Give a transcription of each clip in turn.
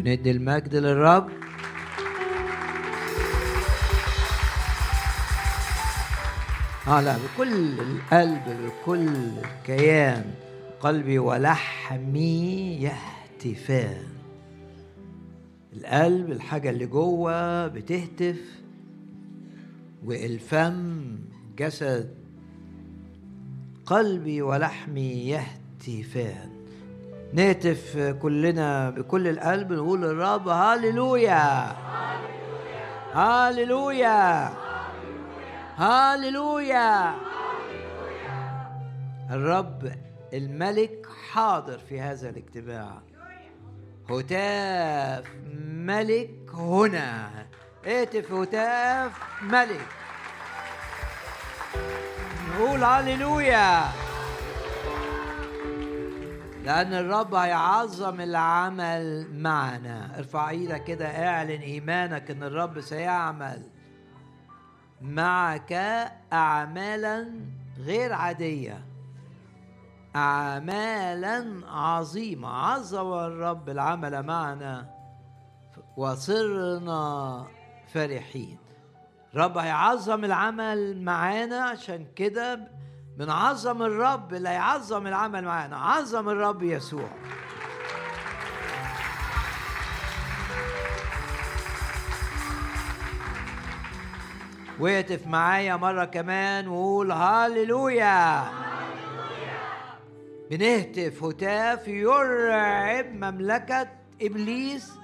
وندي المجد للرب. آه لا بكل القلب بكل الكيان قلبي ولحمي يهتفان. القلب الحاجة اللي جوه بتهتف والفم جسد قلبي ولحمي يهتفان. نهتف كلنا بكل القلب نقول للرب هاليلويا. هاليلويا. هاليلويا. الرب الملك حاضر في هذا الاجتماع. هتاف ملك هنا. اهتف هتاف ملك. نقول هاليلويا. لأن الرب هيعظم العمل معنا. ارفع إيدك كده اعلن إيمانك إن الرب سيعمل معك اعمالا غير عادية. اعمالا عظيمة. عظم الرب العمل معنا وصرنا فرحين. الرب هيعظم العمل معانا. عشان كده بنعظم الرب اللي هيعظم العمل معانا عظم الرب يسوع. واهتف معايا مرة كمان وقول هاليلويا بنهتف هتاف يرعب مملكة إبليس.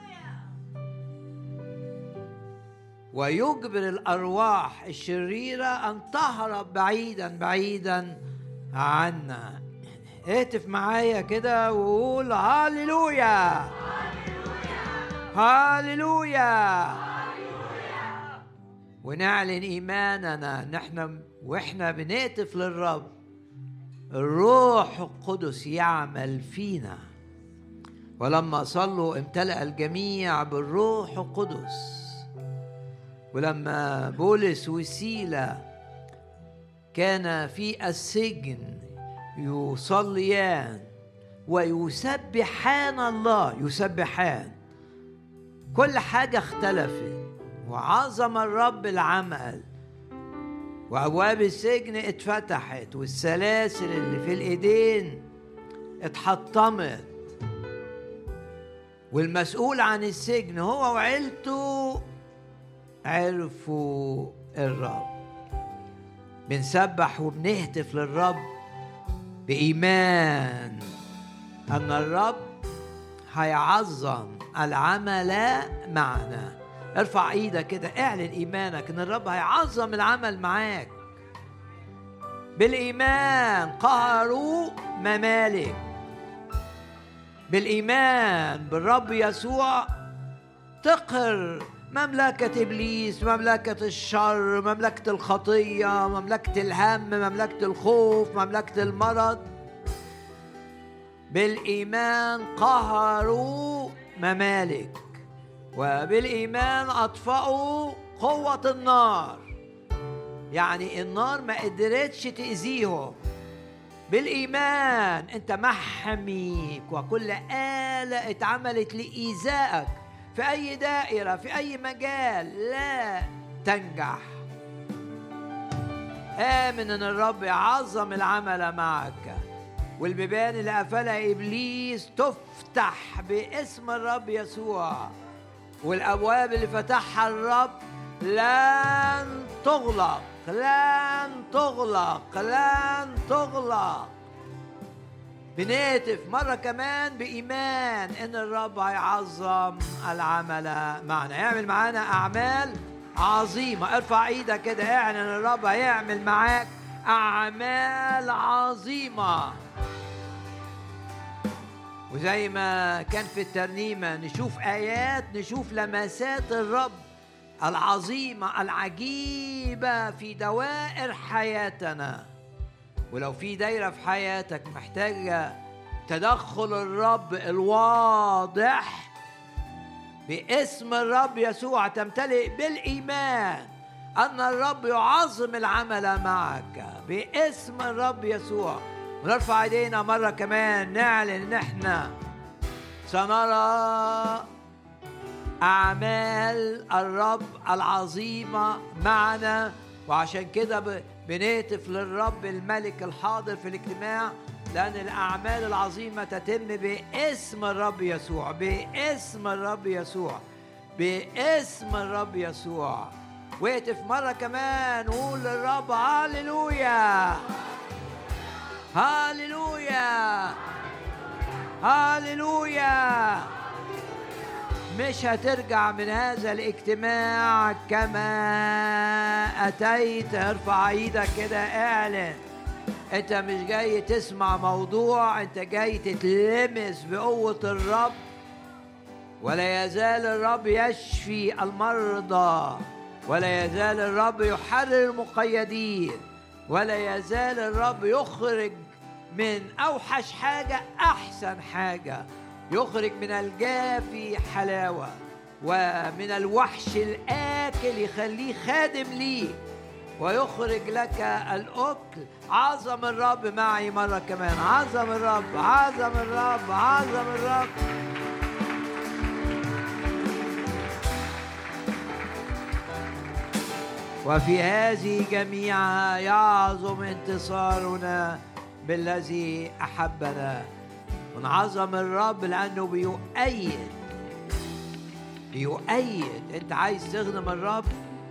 ويجبر الأرواح الشريرة أن تهرب بعيدا بعيدا عنا. اهتف معايا كده وقول هاليلويا. هاليلويا. ونعلن إيماننا. نحن وإحنا بنهتف للرب. الروح القدس يعمل فينا. ولما صلوا امتلأ الجميع بالروح القدس. ولما بولس وسيلة كان في السجن يصليان ويسبحان الله يسبحان. كل حاجة اختلفت. وعظم الرب العمل. وأبواب السجن اتفتحت والسلاسل اللي في الإيدين اتحطمت. والمسؤول عن السجن هو وعيلته عرفوا الرب. بنسبح وبنهتف للرب بإيمان أن الرب هيعظم العمل معنا. ارفع إيدك كده اعلن إيمانك إن الرب هيعظم العمل معاك. بالإيمان قهروا ممالك. بالإيمان بالرب يسوع تقهر مملكة إبليس مملكة الشر مملكة الخطية مملكة الهم مملكة الخوف مملكة المرض. بالإيمان قهروا ممالك وبالإيمان أطفأوا قوة النار. يعني النار ما قدرتش تأذيهم. بالإيمان أنت محميك وكل آلة اتعملت لإيذائك. في أي دائرة في أي مجال لا تنجح. آمن أن الرب يعظم العمل معك. والبيبان اللي قفلها إبليس تفتح باسم الرب يسوع. والأبواب اللي فتحها الرب لن تغلق لن تغلق لن تغلق. بنهتف مرة كمان بإيمان إن الرب هيعظم العمل معنا. يعمل معانا أعمال عظيمة. ارفع إيدك كده اعلن الرب هيعمل معاك أعمال عظيمة. وزي ما كان في الترنيمة نشوف آيات نشوف لمسات الرب العظيمة العجيبة في دوائر حياتنا. ولو في دايرة في حياتك محتاجة تدخل الرب الواضح باسم الرب يسوع تمتلئ بالإيمان أن الرب يعظم العمل معك باسم الرب يسوع. ونرفع إيدينا مرة كمان نعلن إن إحنا سنرى أعمال الرب العظيمة معنا. وعشان كده بنهتف للرب الملك الحاضر في الاجتماع لأن الأعمال العظيمة تتم باسم الرب يسوع باسم الرب يسوع باسم الرب يسوع. واهتف مرة كمان قول للرب هاليلويا. هاليلويا. هاليلويا. مش هترجع من هذا الاجتماع كما أتيت. ارفع إيدك كده اعلن. انت مش جاي تسمع موضوع انت جاي تتلمس بقوة الرب. ولا يزال الرب يشفي المرضى. ولا يزال الرب يحرر المقيدين ولا يزال الرب يخرج من أوحش حاجة أحسن حاجة. يخرج من الجافي حلاوة ومن الوحش الآكل يخليه خادم ليه ويخرج لك الأكل عظم الرب معي مرة كمان. عظم الرب عظم الرب عظم الرب. وفي هذه جميعها يعظم انتصارنا بالذي احبنا ونعظم الرب لأنه بيؤيد. بيؤيد. أنت عايز تخدم الرب؟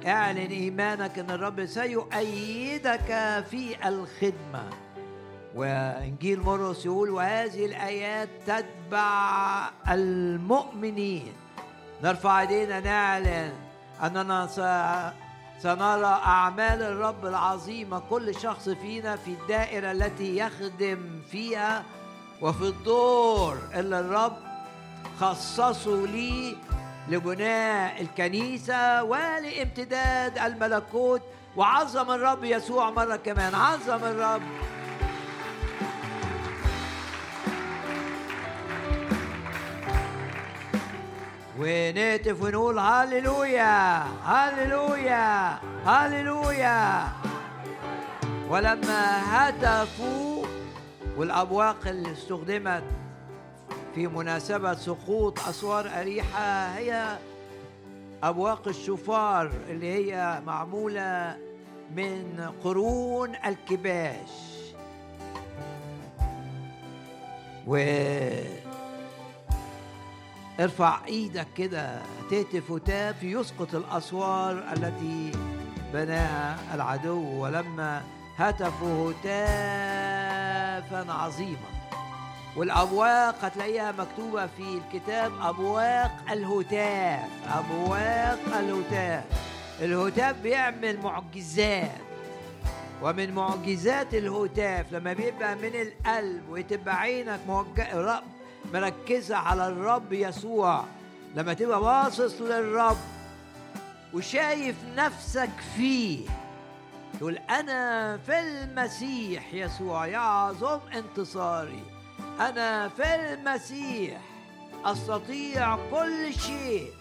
اعلن إيمانك إن الرب سيؤيدك في الخدمة. وإنجيل مرقس يقول وهذه الآيات تتبع المؤمنين. نرفع إيدينا نعلن أننا سنرى أعمال الرب العظيمة. كل شخص فينا في الدائرة التي يخدم فيها وفي الدور اللي الرب خصصه لي لبناء الكنيسة ولامتداد الملكوت. وعظم الرب يسوع مرة كمان. عظم الرب. ونهتف ونقول هللويا هللويا هللويا. ولما هتفوا والأبواق اللي استخدمت في مناسبة سقوط أسوار أريحة هي أبواق الشفار اللي هي معمولة من قرون الكباش. و ارفع إيدك كده تهتف وتاف يسقط الأسوار التي بناها العدو ولما هتفوا هتافا عظيما. والأبواق هتلاقيها مكتوبة في الكتاب أبواق الهتاف أبواق الهتاف. الهتاف بيعمل معجزات. ومن معجزات الهتاف لما بيبقى من القلب وتبقى عينك موجه مركزة على الرب يسوع. لما تبقى باصص للرب وشايف نفسك فيه تقول أنا في المسيح يسوع يعظم انتصاري. أنا في المسيح أستطيع كل شيء.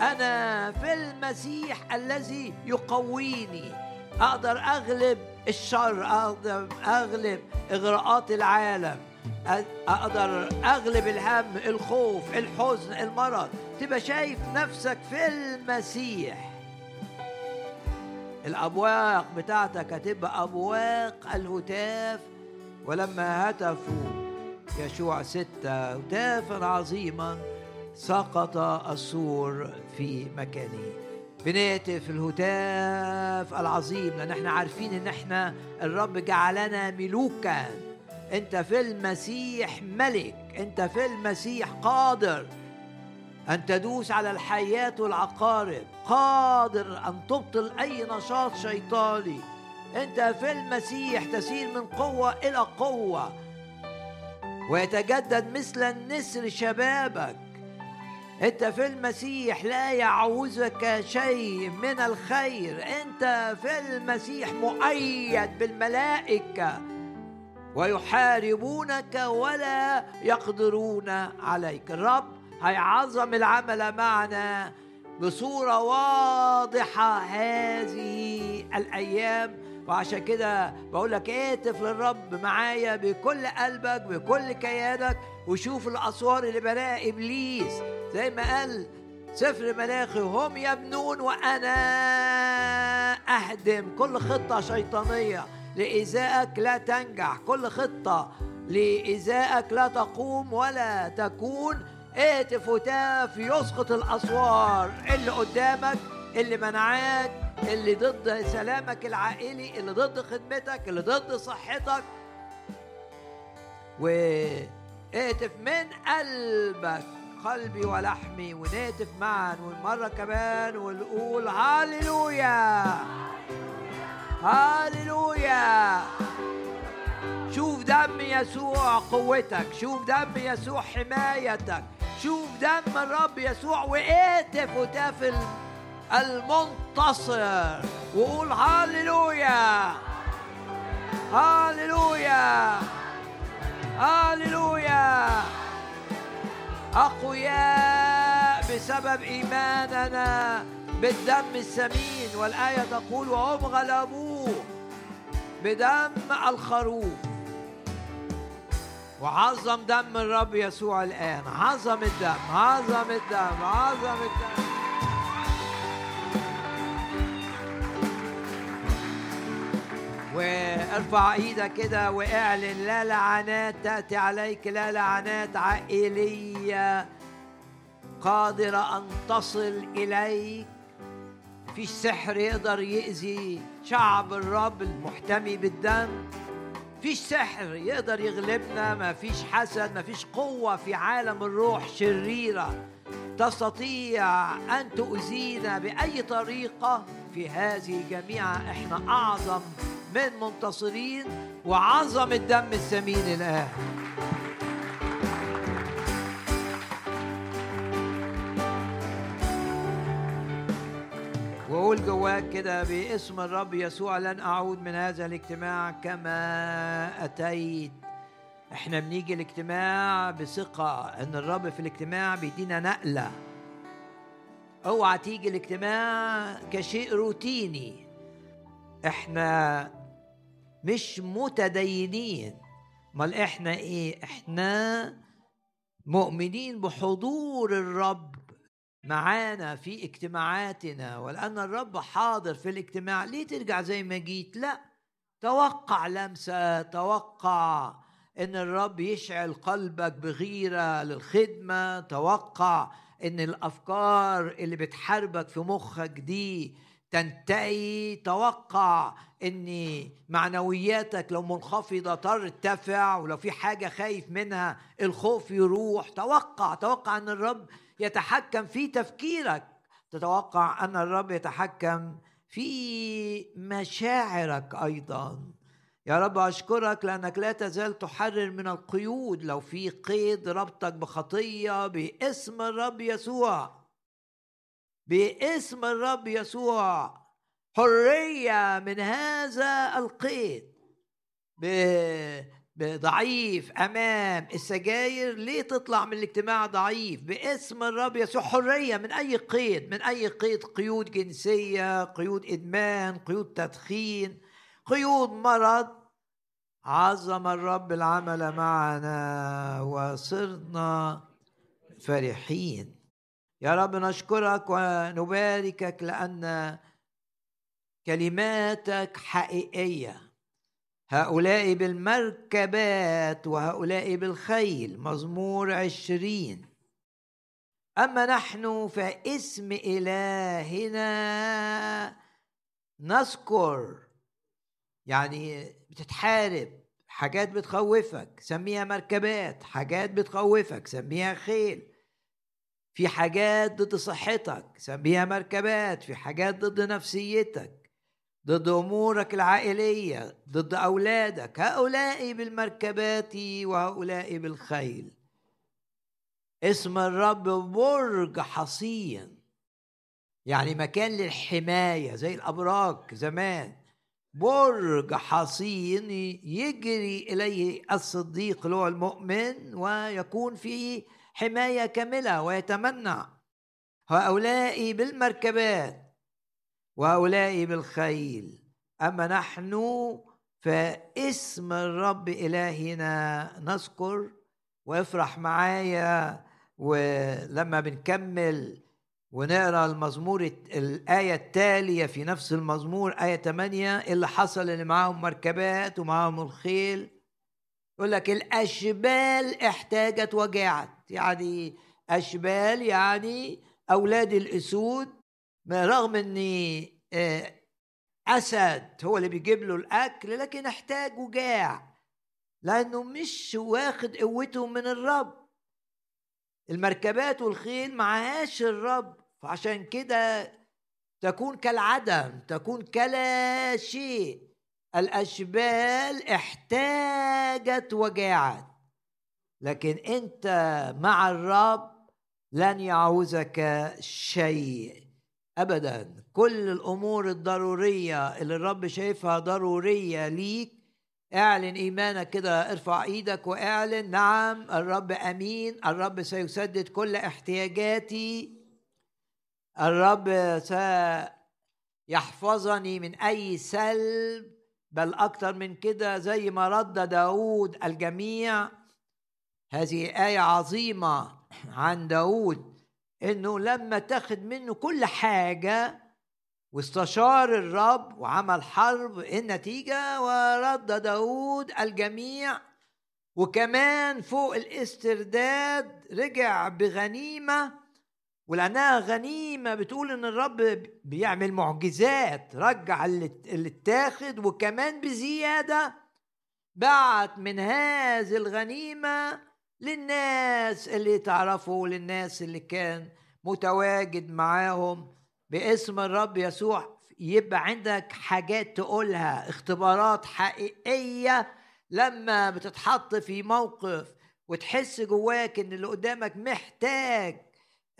أنا في المسيح الذي يقويني. أقدر أغلب الشر أقدر أغلب إغراءات العالم. أقدر أغلب الهم الخوف الحزن المرض. تبقى شايف نفسك في المسيح. الأبواق بتاعتك هتبقى أبواق الهتاف. ولما هتفوا يشوع ستة هتافا عظيما سقط السور في مكانه. بنهتف الهتاف العظيم لأن إحنا عارفين إن إحنا الرب جعلنا ملوكا. أنت في المسيح ملك. أنت في المسيح قادر. أن تدوس على الحيات والعقارب قادر أن تبطل أي نشاط شيطاني. أنت في المسيح تسير من قوة إلى قوة. ويتجدد مثل النسر شبابك. أنت في المسيح لا يعوزك شيء من الخير. أنت في المسيح مؤيد بالملائكة. ويحاربونك ولا يقدرون عليك. الرب هيعظم العمل معنا بصورة واضحة هذه الأيام. وعشان كده بقول لك اهتف للرب معايا بكل قلبك بكل كيانك وشوف الأسوار اللي بناها إبليس. زي ما قال سفر ملاخي هم يبنون وأنا أهدم. كل خطة شيطانية لإيذائك لا تنجح. كل خطة لإيذائك لا تقوم ولا تكون. اهتف وتاف يسقط الأسوار اللي قدامك اللي منعاك اللي ضد سلامك العائلي اللي ضد خدمتك اللي ضد صحتك. واهتف من قلبك قلبي ولحمي ونهتف معا والمرة كمان ونقول هاليلويا. هاليلويا. شوف دم يسوع قوتك شوف دم يسوع حمايتك. شوف دم الرب يسوع واهتف وتاف المنتصر وقول هاليلويا هاليلويا هاليلويا أقوياء بسبب إيماننا بالدم السمين والآية تقول وهم غلبوه بدم الخروف. وعظم دم الرب يسوع الآن. عظم الدم عظم الدم عظم الدم. وارفع إيدك كده واعلن لا لعنات تأتي عليك لا لعنات عائلية قادرة أن تصل إليك. في سحر يقدر يأذي شعب الرب المحتمي بالدم. فيش سحر يقدر يغلبنا ما فيش حسد ما فيش قوة في عالم الروح شريرة تستطيع أن تؤذينا بأي طريقة في هذه جميعا إحنا أعظم من منتصرين وعظم الدم الثمين الآن. وقول جواك كده باسم الرب يسوع لن أعود من هذا الاجتماع كما أتيت. إحنا بنيجي الاجتماع بثقة إن الرب في الاجتماع بيدينا نقلة. أوعى تيجي الاجتماع كشيء روتيني. إحنا مش متدينين. أمال إحنا إيه؟ إحنا مؤمنين بحضور الرب. معانا في اجتماعاتنا ولأن الرب حاضر في الاجتماع ليه ترجع زي ما جيت؟ لا توقع لمسة توقع إن الرب يشعل قلبك بغيرة للخدمة توقع إن الأفكار اللي بتحاربك في مخك دي تنتهي توقع إن معنوياتك لو منخفضة ترتفع ولو في حاجة خايف منها الخوف يروح توقع توقع إن الرب يتحكم في تفكيرك. تتوقع أن الرب يتحكم في مشاعرك أيضا. يا رب أشكرك لأنك لا تزال تحرر من القيود. لو في قيد ربطك بخطية باسم الرب يسوع. باسم الرب يسوع. حرية من هذا القيد. ضعيف أمام. السجاير ليه تطلع من الاجتماع ضعيف؟ باسم الرب يسوع. حرية من أي قيد من أي قيد؟ قيود جنسية قيود إدمان قيود تدخين قيود مرض. عظم الرب العمل معنا وصرنا فرحين. يا رب نشكرك ونباركك لأن كلماتك حقيقية. هؤلاء بالمركبات وهؤلاء بالخيل مزمور عشرين. أما نحن فاسم إلهنا نذكر يعني بتتحارب حاجات بتخوفك سميها مركبات حاجات بتخوفك سميها خيل. في حاجات ضد صحتك سميها مركبات في حاجات ضد نفسيتك. ضد أمورك العائلية ضد أولادك هؤلاء بالمركبات وهؤلاء بالخيل. اسم الرب برج حصين يعني مكان للحماية زي الابراج زمان. برج حصين يجري إليه الصديق اللي هو المؤمن ويكون فيه حماية كاملة ويتمنع. هؤلاء بالمركبات وهؤلاء بالخيل. أما نحن فاسم الرب إلهنا نذكر وافرح معايا ولما بنكمل ونقرأ المزمور الآية التالية في نفس المزمور آية 8 اللي حصل؟ اللي معاهم مركبات ومعاهم الخيل. يقول لك الأشبال احتاجت وجاعت يعني أشبال يعني أولاد الأسود رغم أن آه، أسد هو اللي بيجيب له الأكل لكن احتاج وجاع لأنه مش واخد قوته من الرب. المركبات والخيل معهاش الرب فعشان كده تكون كالعدم تكون كلا شيء الأشبال احتاجت وجاعت لكن أنت مع الرب لن يعوزك شيء. ابدا. كل الأمور الضرورية اللي الرب شايفها ضرورية ليك اعلن إيمانك كده ارفع إيدك واعلن نعم الرب أمين الرب سيسدد كل احتياجاتي الرب سيحفظني من أي سلب بل أكتر من كده زي ما رد داود الجميع. هذه آية عظيمة عن داود. إنه لما تاخد منه كل حاجة واستشار الرب وعمل حرب النتيجة ورد داود الجميع وكمان فوق الاسترداد رجع بغنيمة ولأنها غنيمة بتقول إن الرب بيعمل معجزات رجع اللي اتاخد وكمان بزيادة بعت من هذه الغنيمة للناس اللي تعرفوا للناس اللي كان متواجد معاهم باسم الرب يسوع. يبقى عندك حاجات تقولها اختبارات حقيقية لما بتتحط في موقف وتحس جواك إن اللي قدامك محتاج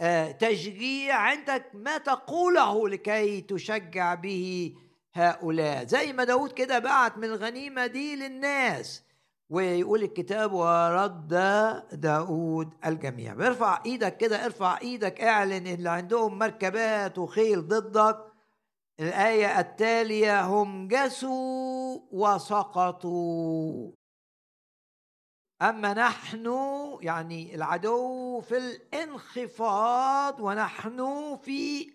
آه، تشجيع عندك ما تقوله لكي تشجع به هؤلاء. زي ما داود كده بعت من الغنيمة دي للناس. ويقول الكتاب ورد داود الجميع. ارفع إيدك كده ارفع إيدك اعلن اللي عندهم مركبات وخيل ضدك. الآية التالية هم جسوا وسقطوا. أما نحن يعني العدو في الانخفاض ونحن في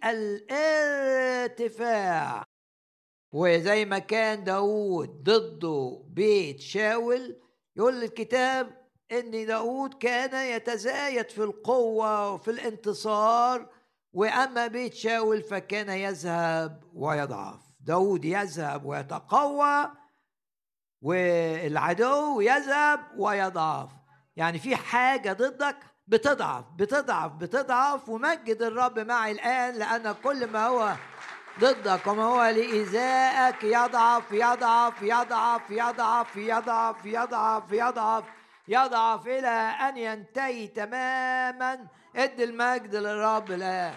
الارتفاع. وزي ما كان داود ضده بيت شاول يقول الكتاب إن داود كان يتزايد في القوة وفي الانتصار وأما بيت شاول فكان يذهب ويضعف. داود يذهب ويتقوى والعدو يذهب ويضعف. يعني في حاجة ضدك بتضعف بتضعف بتضعف ومجد الرب معي الآن لأن كل ما هو ضدك وما هو لإيذائك يضعف يضعف يضعف يضعف يضعف يضعف يضعف يضعف إلى أن ينتهي تماما. إدي المجد للرب الآن.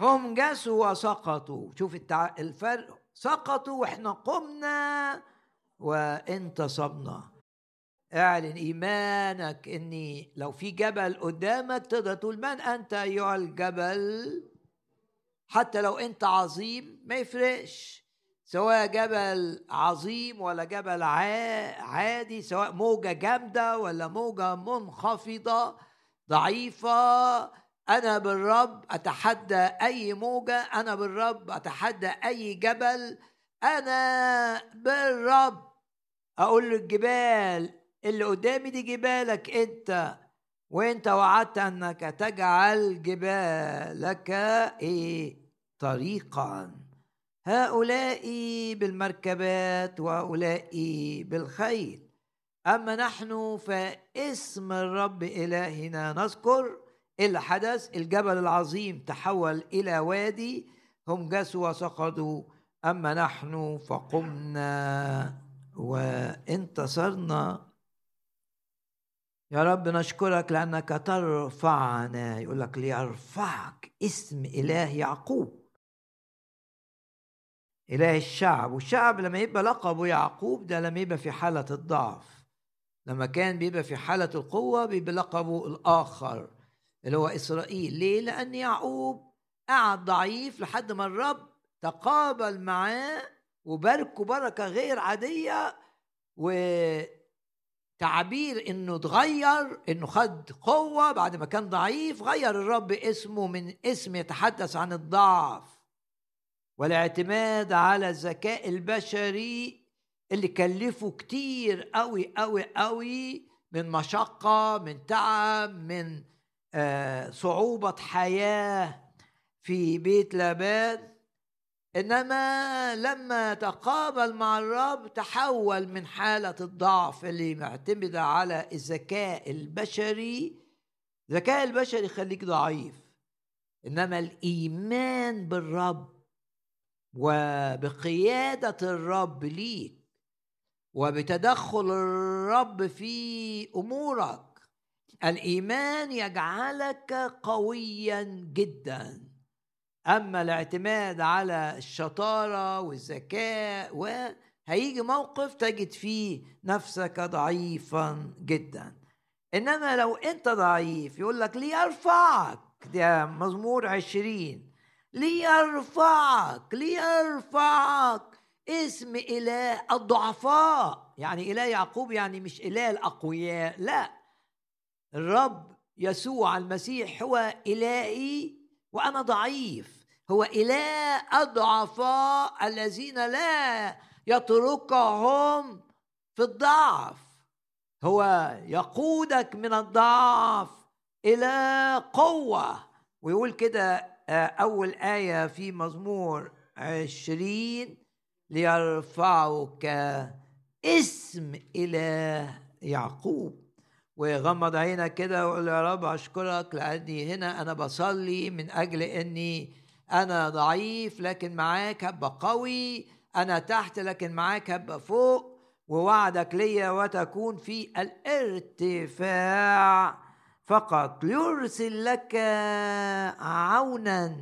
هم جسوا وسقطوا. شوف الفرق. سقطوا وإحنا قمنا وانتصبنا اعلن إيمانك إني لو في جبل قدامك تقدر تقول من أنت أيها الجبل؟ حتى لو أنت عظيم ما يفرقش سواء جبل عظيم ولا جبل عادي سواء موجة جامدة ولا موجة منخفضة ضعيفة. أنا بالرب أتحدى أي موجة أنا بالرب أتحدى أي جبل. أنا بالرب. أقول للجبال اللي قدامي دي جبالك أنت وأنت وعدت أنك تجعل جبالك إيه؟ طريقا. هؤلاء بالمركبات وهؤلاء بالخيل. أما نحن فاسم الرب إلهنا نذكر اللي حدث الجبل العظيم تحول إلى وادي هم جسوا وسقطوا. أما نحن فقمنا وانتصرنا. يا رب نشكرك لأنك ترفعنا. يقول لك ليرفعك اسم إله يعقوب. إله الشعب. والشعب لما يبقى لقبه يعقوب ده لما يبقى في حالة الضعف. لما كان بيبقى في حالة القوة بيبقى لقبه الآخر اللي هو إسرائيل. ليه؟ لأن يعقوب قعد ضعيف لحد ما الرب تقابل معاه وباركه بركة غير عادية وتعبير إنه اتغير إنه خد قوة بعد ما كان ضعيف غير الرب اسمه من اسم يتحدث عن الضعف والاعتماد على الذكاء البشري اللي كلفه كتير قوي قوي قوي من مشقة من تعب من آه، صعوبة حياة في بيت لابان. إنما لما تقابل مع الرب تحول من حالة الضعف اللي معتمدة على الذكاء البشري الذكاء البشري يخليك ضعيف. إنما الإيمان بالرب وبقيادة الرب ليك وبتدخل الرب في أمورك الإيمان يجعلك قويا جدا. أما الاعتماد على الشطارة والذكاء وهيجي موقف تجد فيه نفسك ضعيفا جدا. إنما لو أنت ضعيف يقول لك ليرفعك ده مزمور عشرين. ليرفعك ليرفعك اسم إله الضعفاء. يعني إله يعقوب يعني مش إله الأقوياء لا. الرب يسوع المسيح هو إلهي وأنا ضعيف. هو إله الضعفاء الذين لا يتركهم في الضعف. هو يقودك من الضعف إلى قوة. ويقول كده آه، أول آية في مزمور عشرين ليرفعك اسم إله يعقوب. وغمض عينك كده وقول يا رب أشكرك لأني هنا أنا بصلي من أجل إني أنا ضعيف لكن معاك هبقى قوي أنا تحت لكن معاك هبقى فوق ووعدك ليا وتكون في الارتفاع. فقط ليرسل لك عونا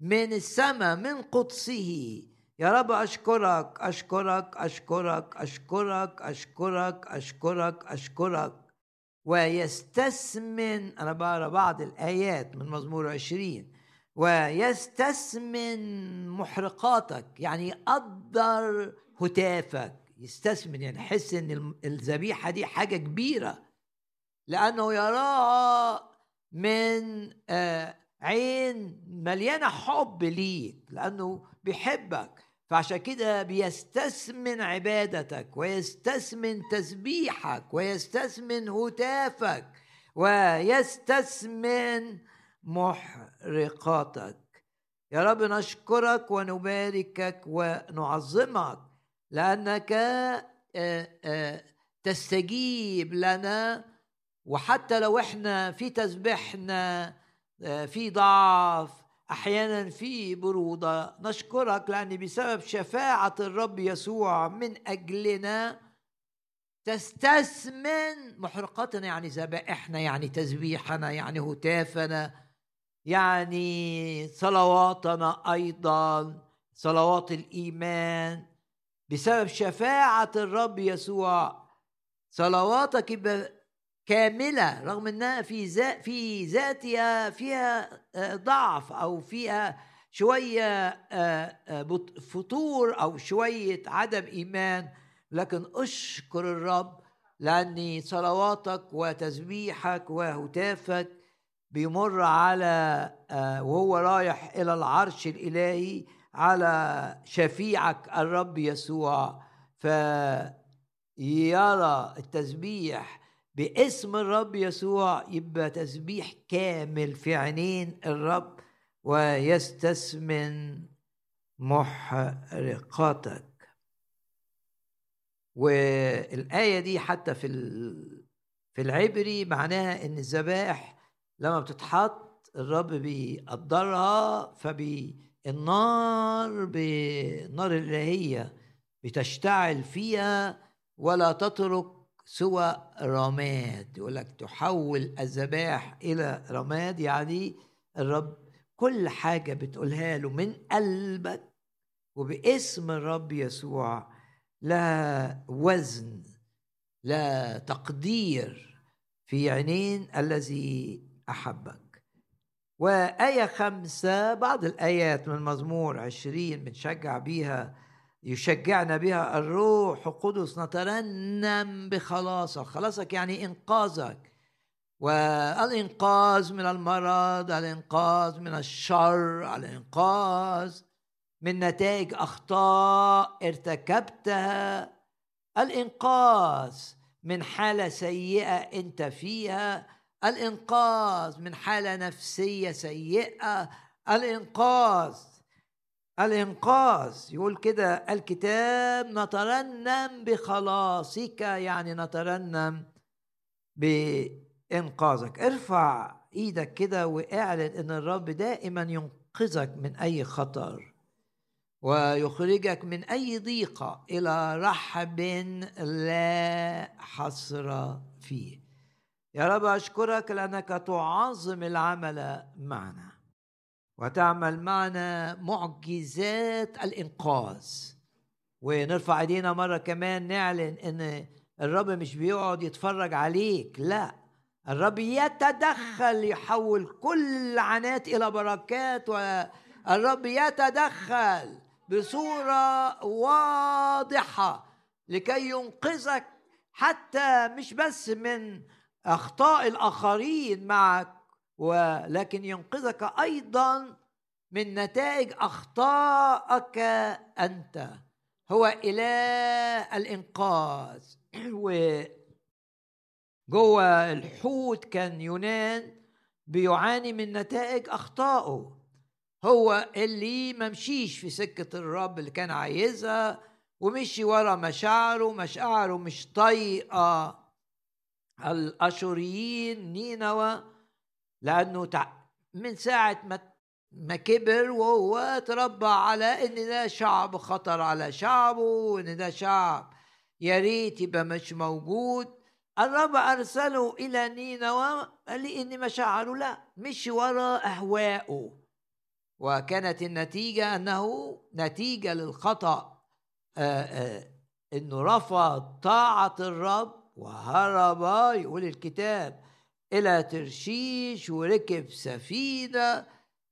من السماء من قدسه يا رب أشكرك أشكرك أشكرك أشكرك أشكرك أشكرك أشكرك. ويستثمن أنا بقرأ بعض الآيات من مزمور عشرين. ويستثمن محرقاتك يعني يقدر هتافك. يستثمن يعني يحس إن الذبيحة دي حاجة كبيرة. لأنه يراها من آه، عين مليانة حب ليك لأنه بيحبك. فعشان كده بيستثمن عبادتك ويستثمن تسبيحك ويستثمن هتافك ويستثمن محرقاتك. يا رب نشكرك ونباركك ونعظمك لأنك تستجيب لنا. وحتى لو إحنا في تسبيحنا في ضعف أحيانا في برودة. نشكرك لأن بسبب شفاعة الرب يسوع من أجلنا تستثمن محرقاتنا يعني ذبائحنا يعني تسبيحنا يعني هتافنا يعني صلواتنا أيضا صلوات الإيمان. بسبب شفاعة الرب يسوع صلواتك كاملة رغم إنها في ذات في ذاتها فيها آه، ضعف أو فيها شوية آه، آه، فتور أو شوية عدم إيمان. لكن أشكر الرب لأني صلواتك وتسبيحك وهتافك بيمر على وهو رايح إلى العرش الإلهي على شفيعك الرب يسوع. فيرى التسبيح باسم الرب يسوع يبقى تسبيح كامل في عينين الرب ويستثمن محرقاتك. والآية دي حتى في في العبري معناها إن الذبائح لما بتتحط الرب بيقدرها فالنار بالنار الإلهية بتشتعل فيها ولا تترك سوى رماد يقول لك تحول الذبائح إلى رماد يعني الرب كل حاجة بتقولها له من قلبك وباسم الرب يسوع لا وزن لا تقدير في عينين الذي أحبك. وآية خمسة بعض الآيات من مزمور عشرين بنشجع بيها يشجعنا بها الروح القدس نترنم بخلاصك. خلاصك يعني إنقاذك. والإنقاذ من المرض الإنقاذ من الشر الإنقاذ من نتائج أخطاء ارتكبتها. الإنقاذ من حالة سيئة أنت فيها. الإنقاذ من حالة نفسية سيئة. الإنقاذ الإنقاذ. يقول كده الكتاب نترنم بخلاصك يعني نترنم بإنقاذك. ارفع إيدك كده واعلن إن الرب دائما ينقذك من أي خطر ويخرجك من أي ضيقة إلى رحب لا حصر فيه. يا رب أشكرك لأنك تعظم العمل معنا. وتعمل معنا معجزات الإنقاذ. ونرفع إيدينا مرة كمان نعلن إن الرب مش بيقعد يتفرج عليك لا. الرب يتدخل يحول كل عنات إلى بركات والرب يتدخل بصورة واضحة لكي ينقذك حتى مش بس من أخطاء الآخرين معك ولكن ينقذك أيضا من نتائج أخطائك أنت. هو إله الإنقاذ. و جوه الحوت كان يونان بيعاني من نتائج أخطائه. هو اللي ممشيش في سكة الرب اللي كان عايزها ومشي ورا مشاعره. مشاعره مش طايقة. الأشوريين نينوى لأنه من ساعة ما ما كبر وهو تربى على إن ده شعب خطر على شعبه وإن ده شعب يا ريت يبقى مش موجود. الرب أرسله إلى نينوى إن مشاعره لا مش ورا أهوائه. وكانت النتيجة أنه نتيجة للخطأ آآ آآ إنه رفض طاعة الرب وهرب يقول الكتاب. إلى ترشيش وركب سفينة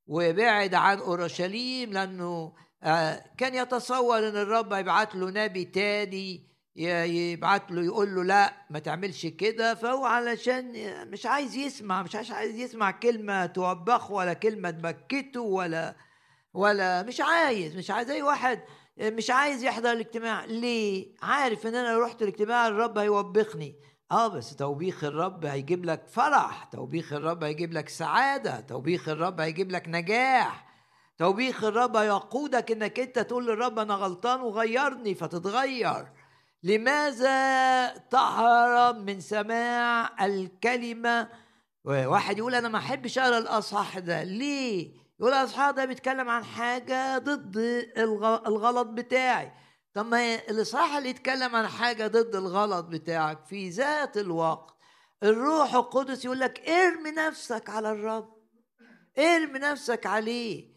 وبعد عن أورشليم لأنه آه، كان يتصور إن الرب يبعت له نبي تاني يبعت له يقول له لا ما تعملش كده. فهو علشان مش عايز يسمع مش عايز يسمع كلمة توبخه ولا كلمة تبكته ولا ولا مش عايز مش عايز أي واحد مش عايز يحضر الاجتماع. ليه؟ عارف إن أنا لو رحت الاجتماع الرب هيوبخني. آه بس توبيخ الرب هيجيب لك فرح توبيخ الرب هيجيب لك سعادة توبيخ الرب هيجيب لك نجاح. توبيخ الرب هيقودك إنك أنت تقول للرب أنا غلطان وغيرني فتتغير. لماذا تهرب من سماع الكلمة؟ واحد يقول أنا ما أحبش أقرأ الأصحاح ده. ليه؟ يقول الأصحاح ده بيتكلم عن حاجة ضد الغلط بتاعي. طب ما الاصحاح اللي يتكلم عن حاجة ضد الغلط بتاعك في ذات الوقت الروح القدس يقول لك ارمي نفسك على الرب ارمي نفسك عليه.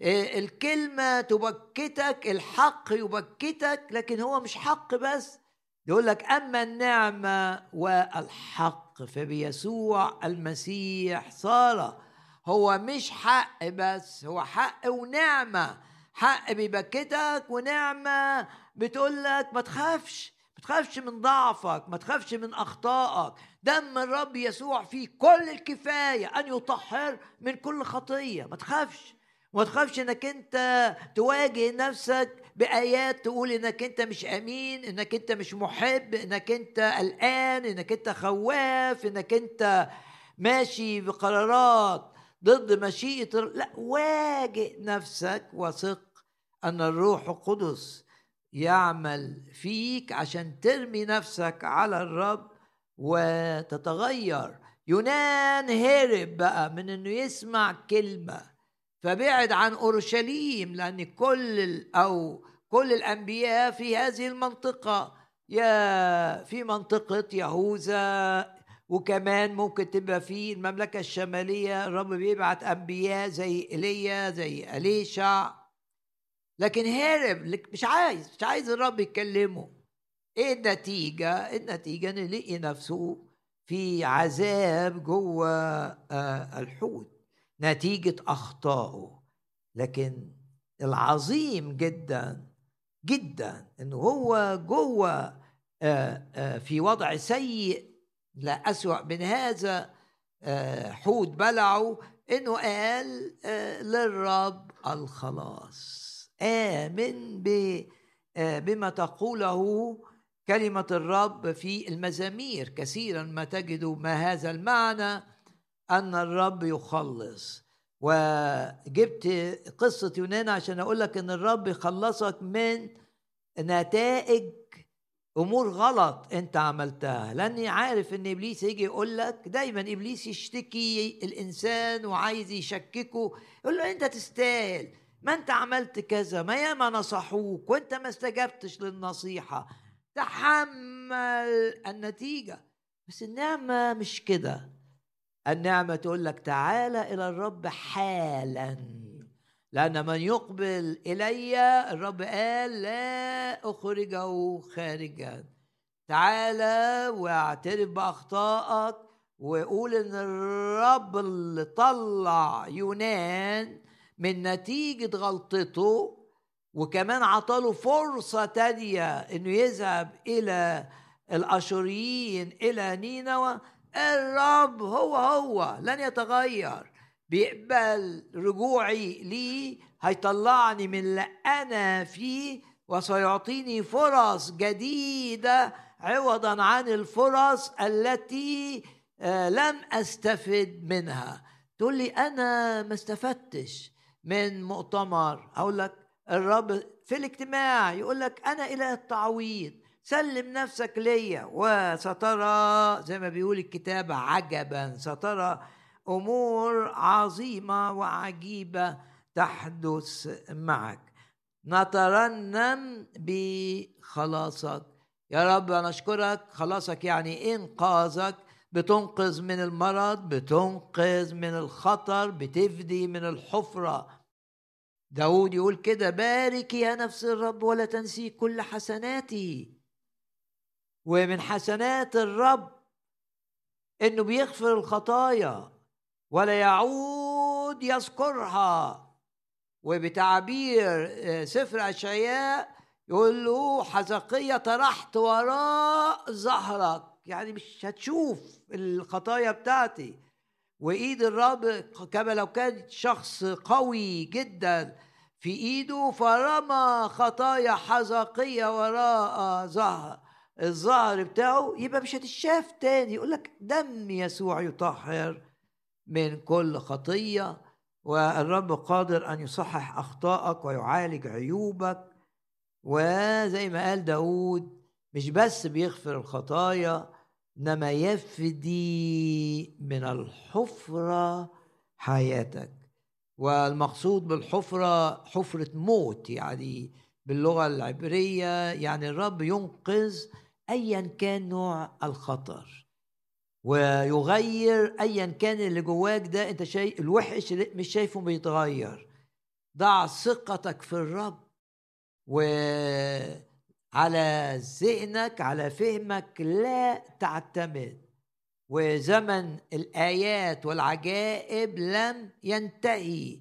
إيه، الكلمة تبكتك الحق يبكتك لكن هو مش حق بس. يقول لك أما النعمة والحق فبيسوع المسيح صار. هو مش حق بس هو حق ونعمة. حق بيبكتك ونعمة بتقول لك ما تخافش ما تخافش من ضعفك ما تخافش من أخطائك. دم الرب يسوع فيه كل الكفاية أن يطهر من كل خطية. ما تخافش وما تخافش إنك أنت تواجه نفسك بآيات تقول إنك أنت مش أمين إنك أنت مش محب إنك أنت قلقان إنك أنت خواف إنك أنت ماشي بقرارات ضد مشيئة لا واجه نفسك وثق أن الروح القدس يعمل فيك عشان ترمي نفسك على الرب وتتغير. يونان هرب بقى من إنه يسمع كلمة فبعد عن أورشليم لأن كل أو كل الأنبياء في هذه المنطقة. يا في منطقة يهوذا وكمان ممكن تبقى في المملكة الشمالية الرب بيبعت أنبياء زي إيليا زي أليشع. لكن هرب مش عايز مش عايز الرب يكلمه. إيه النتيجة؟ النتيجة إن لقي نفسه في عذاب جوه آه، الحوت. نتيجة أخطائه. لكن العظيم جدا جدا انه هو جوه آه، آه، في وضع سيء لا أسوأ من هذا آه، حوت بلعه إنه قال للرب الخلاص. آمن بما تقوله كلمة الرب في المزامير. كثيرا ما تجد ما هذا المعنى أن الرب يخلص. وجبت قصة يونان عشان أقول لك أن الرب يخلصك من نتائج أمور غلط أنت عملتها. لأني عارف إن إبليس يجي يقول لك دايما إبليس يشتكي الإنسان وعايز يشككه. يقول له أنت تستاهل. ما أنت عملت كذا ما ياما نصحوك وأنت ما استجبتش للنصيحة. تحمل النتيجة. بس النعمة مش كده. النعمة تقول لك تعالى إلى الرب حالا. لأن من يقبل إلي الرب قال لا أخرجه خارجا. تعالى واعترف بأخطائك وقول إن الرب اللي طلع يونان من نتيجة غلطته وكمان عطاله فرصة تانية إنه يذهب إلى الأشوريين إلى نينوى. الرب هو هو لن يتغير. بيقبل رجوعي ليه هيطلعني من اللي أنا فيه وسيعطيني فرص جديدة عوضا عن الفرص التي آه، لم أستفد منها. تقول لي أنا ما استفدتش من مؤتمر. أقول لك الرب في الاجتماع يقول لك أنا إلى التعويض. سلم نفسك ليا وسترى زي ما بيقول الكتاب عجبا. سترى أمور عظيمة وعجيبة تحدث معك. نترنم بخلاصك. يا رب أنا اشكرك خلاصك يعني إنقاذك. بتنقذ من المرض بتنقذ من الخطر بتفدي من الحفرة. داود يقول كده بارك يا نفس الرب ولا تنسي كل حسناته ومن حسنات الرب إنه بيغفر الخطايا. ولا يعود يذكرها. وبتعبير آه، سفر أشعياء يقول له حزقية طرحت وراء ظهرك يعني مش هتشوف الخطايا بتاعتي. وإيد الرب كما لو كان شخص قوي جدا في إيده فرمى خطايا حزقية وراء ظهر الظهر بتاعه. يبقى مش هتشاف تاني. يقول لك دم يسوع يطهر. من كل خطية والرب قادر أن يصحح أخطائك ويعالج عيوبك. وزي ما قال داود مش بس بيغفر الخطايا إنما يفدي من الحفرة حياتك. والمقصود بالحفرة حفرة موت يعني باللغة العبرية يعني الرب ينقذ ايا كان نوع الخطر. ويغير ايا كان اللي جواك ده أنت شايف الوحش مش شايفه بيتغير. ضع ثقتك في الرب وعلى ذهنك على فهمك لا تعتمد. وزمن الآيات والعجائب لم ينتهي.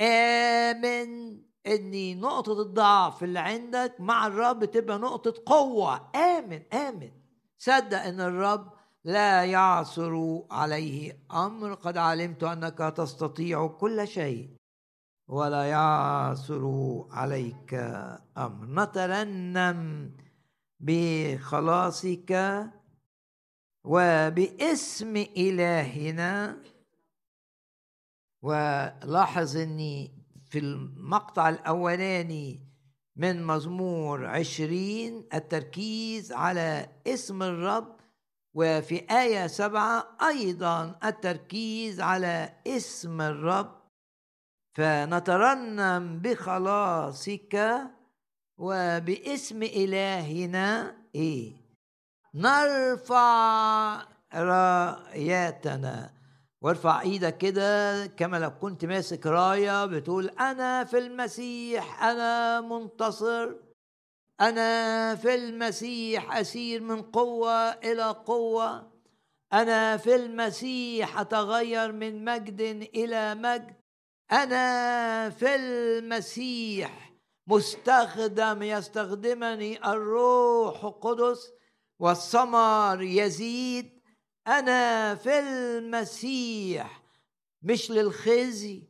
آمن ان نقطة الضعف اللي عندك مع الرب تبقى نقطة قوة. آمن آمن. صدق إن الرب لا يعثر عليه أمر. قد علمت أنك تستطيع كل شيء ولا يعثر عليك أمر. نترنم بخلاصك وباسم إلهنا. ولاحظ إني في المقطع الأولاني من مزمور عشرين التركيز على اسم الرب وفي آية سبعة أيضا التركيز على اسم الرب. فنترنم بخلاصك وباسم إلهنا. إيه؟ نرفع راياتنا وارفع إيدك كده كما لو كنت ماسك راية بتقول أنا في المسيح أنا منتصر. أنا في المسيح أسير من قوة إلى قوة. أنا في المسيح أتغير من مجد إلى مجد. أنا في المسيح مستخدم يستخدمني الروح القدس والثمر يزيد. أنا في المسيح مش للخزي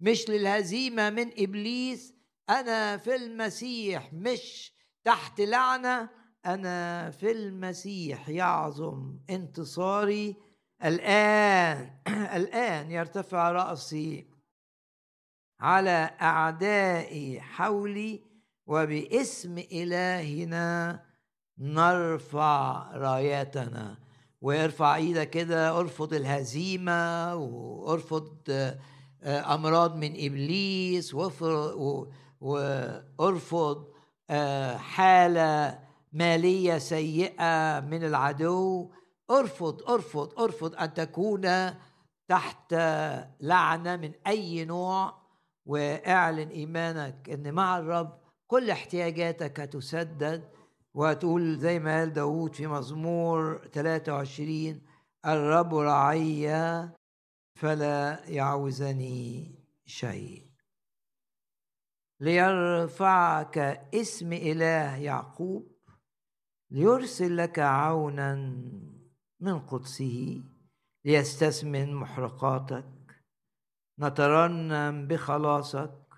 مش للهزيمة من إبليس. أنا في المسيح مش تحت لعنة أنا في المسيح يعظم انتصاري. الآن الآن يرتفع رأسي على أعدائي حولي وباسم إلهنا نرفع رايتنا. وارفع إيدك كده أرفض الهزيمة وأرفض آه، أمراض من إبليس وأرفض حالة مالية سيئة من العدو ارفض ارفض ارفض أن تكون تحت لعنة من أي نوع واعلن إيمانك إن مع الرب كل احتياجاتك هتسدد وهتقول زي ما قال داود في مزمور 23 الرب رعي فلا يعوزني شيء. ليرفعك اسم إله يعقوب ليرسل لك عونا من قدسه ليستثمن محرقاتك نترنم بخلاصك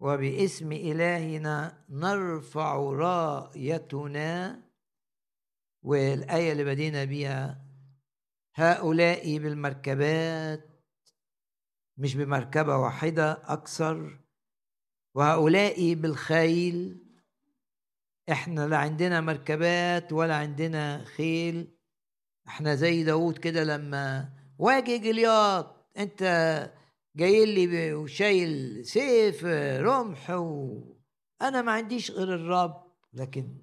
وباسم إلهنا نرفع رايتنا. والآية اللي بدينا بيها هؤلاء بالمركبات مش بمركبة واحدة أكثر وهؤلاء بالخيل إحنا لا عندنا مركبات ولا عندنا خيل إحنا زي داود كده لما واجه جلياط أنت جاي لي وشايل سيف رمح. أنا ما عنديش غير الرب لكن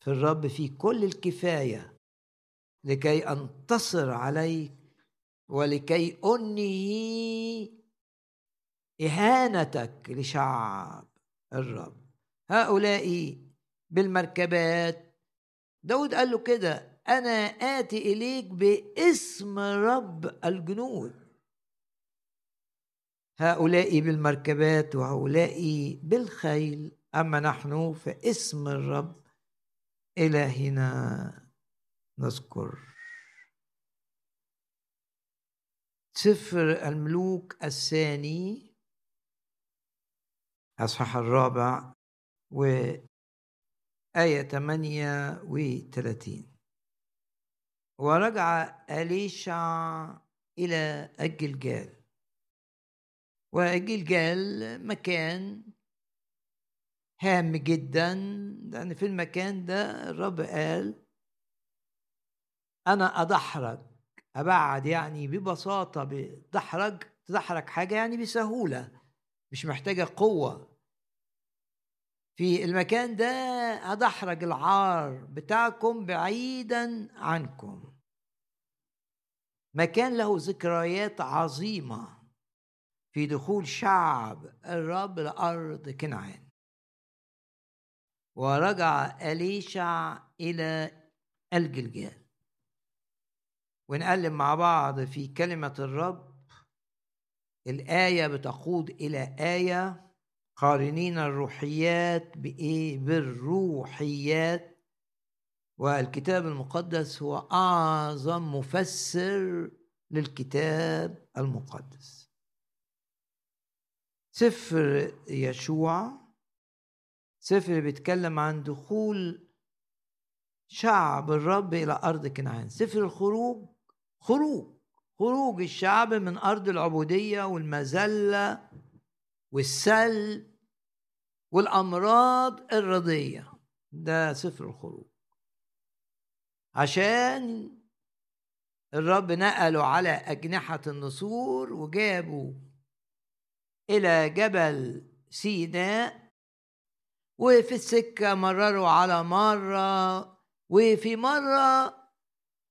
في الرب في كل الكفاية لكي أنتصر عليك ولكي أنهي إهانتك لشعب الرب. هؤلاء بالمركبات. داود قال له كده أنا آتي إليك باسم رب الجنود. هؤلاء بالمركبات وهؤلاء بالخيل أما نحن فاسم الرب إلهنا نذكر. سفر الملوك الثاني أصحاح الرابع وآية 38 ورجع أليشع إلى الجلجال. وجلجال مكان هام جدا لأن في المكان ده الرب قال أنا أدحرج أبعد يعني ببساطة بدحرج تدحرج حاجة يعني بسهولة مش محتاجة قوة. في المكان ده أدحرج العار بتاعكم بعيدا عنكم. مكان له ذكريات عظيمة في دخول شعب الرب لأرض كنعان. ورجع أليشع إلى الجلجال. ونقلب مع بعض في كلمة الرب. الآية بتقود إلى آية قارنين الروحيات بإيه؟ بالروحيات. والكتاب المقدس هو أعظم مفسر للكتاب المقدس. سفر يشوع سفر بيتكلم عن دخول شعب الرب إلى أرض كنعان. سفر الخروج خروج خروج الشعب من أرض العبودية والمذلة والسلب والأمراض الرضية. ده سفر الخروج. عشان الرب نقلوا على أجنحة النسور وجابوا إلى جبل سيناء وفي السكة مرروا على مرة وفي مرة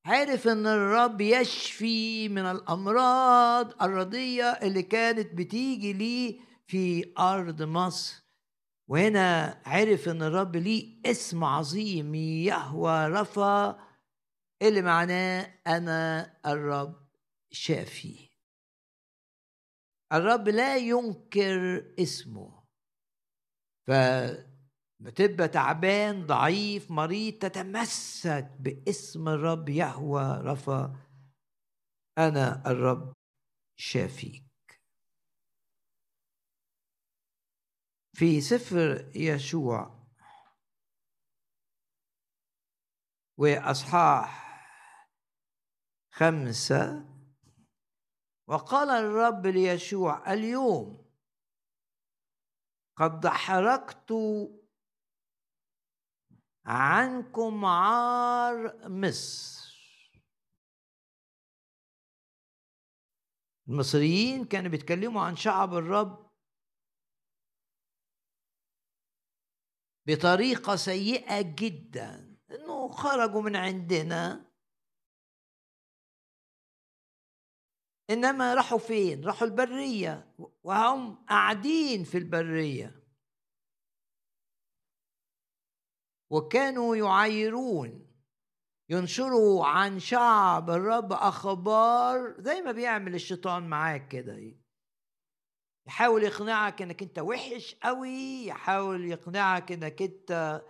عرف إن الرب يشفي من الأمراض الرضية اللي كانت بتيجي ليه في أرض مصر. وهنا عرف إن الرب ليه اسم عظيم يهوى رفا اللي معناه أنا الرب شافي. الرب لا ينكر اسمه. فبتبقى تعبان ضعيف مريض تتمسك باسم الرب يهوى رفا. أنا الرب شافيك. في سفر يشوع وأصحاح خمسة وقال الرب ليشوع اليوم قد حرقت عنكم عار مصر. المصريين كانوا بيتكلموا عن شعب الرب بطريقة سيئة جدا. إنه خرجوا من عندنا. إنما راحوا فين؟ راحوا البرية. وهم قاعدين في البرية. وكانوا يعايرون. ينشروا عن شعب الرب أخبار. زي ما بيعمل الشيطان معاك كده. يحاول يقنعك إنك أنت وحش قوي يحاول يقنعك إنك أنت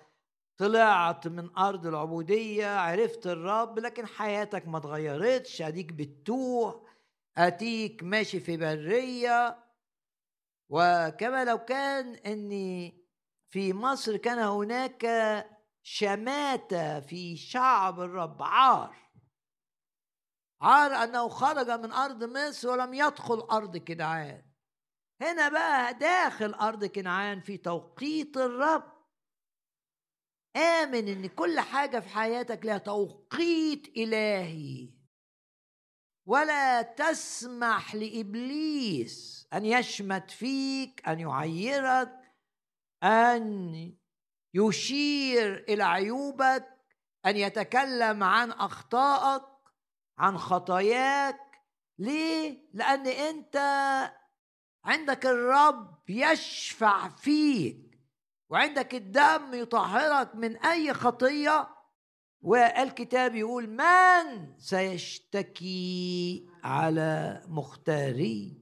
طلعت من أرض العبودية عرفت الرب لكن حياتك ما اتغيرتش. أديك بتتوه اتيك ماشي في برية. وكما لو كان إني في مصر كان هناك شماتة في شعب الرب عار. عار أنه خرج من أرض مصر ولم يدخل أرض كنعان. هنا بقى داخل أرض كنعان في توقيت الرب. آمن إن كل حاجة في حياتك لها توقيت إلهي. ولا تسمح لإبليس أن يشمت فيك أن يعيرك أن يشير إلى عيوبك أن يتكلم عن أخطائك عن خطاياك. ليه؟ لأن أنت عندك الرب يشفع فيك وعندك الدم يطهرك من أي خطية. والكتاب يقول من سيشتكي على مختاري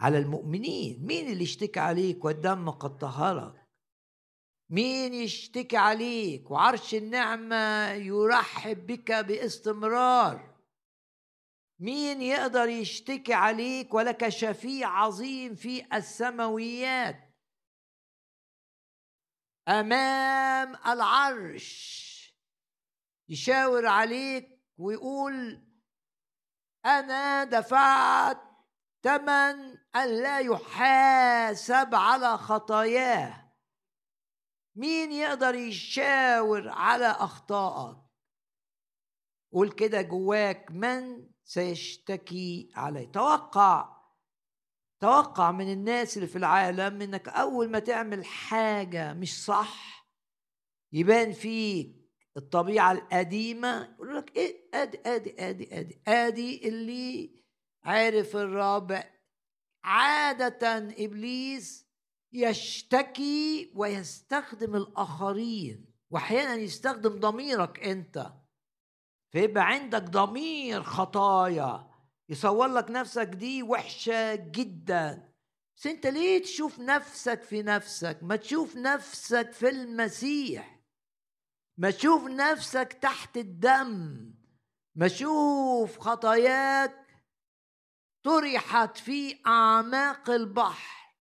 على المؤمنين. مين اللي يشتكي عليك والدم قد طهرك؟ مين يشتكي عليك؟ وعرش النعمة يرحب بك باستمرار. مين يقدر يشتكي عليك ولك شفيع عظيم في السماويات؟ أمام العرش. يشاور عليك ويقول أنا دفعت ثمن أن لا يحاسب على خطاياه. مين يقدر يشاور على أخطائك؟ قول كده جواك من سيشتكي علي توقع توقع من الناس اللي في العالم إنك أول ما تعمل حاجة مش صح يبان فيك الطبيعة القديمة يقول لك إيه آدي آدي آدي آدي آدي اللي عارف الرب. عادة إبليس يشتكي ويستخدم الآخرين واحيانا يستخدم ضميرك أنت. فيبقى عندك ضمير خطايا يصور لك نفسك دي وحشة جدا. بس انت ليه تشوف نفسك في نفسك؟ ما تشوف نفسك في المسيح. ما تشوف نفسك تحت الدم. ما تشوف خطاياك طرحت في أعماق البحر.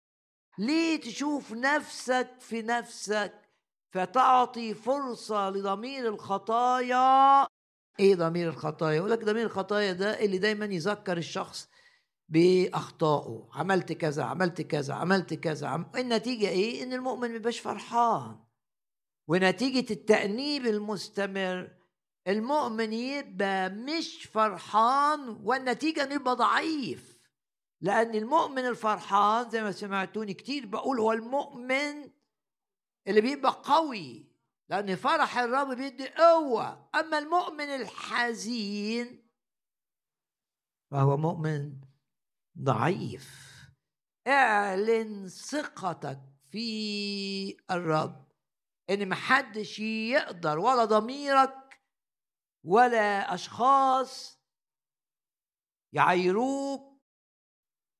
ليه تشوف نفسك في نفسك؟ فتعطي فرصة لضمير الخطايا إيه ضمير الخطايا؟ يقول لك ضمير الخطايا ده اللي دايما يذكر الشخص بأخطائه. عملت كذا عملت كذا عملت كذا. عم... النتيجة إيه؟ إن المؤمن ميبقاش فرحان. ونتيجة التأنيب المستمر المؤمن يبقى مش فرحان والنتيجة إنه يبقى ضعيف. لأن المؤمن الفرحان زي ما سمعتوني كتير بقول هو المؤمن اللي بيبقى قوي. لأن فرح الرب بيدي قوة. أما المؤمن الحزين فهو مؤمن ضعيف. اعلن ثقتك في الرب إن محدش يقدر ولا ضميرك ولا أشخاص يعيروك.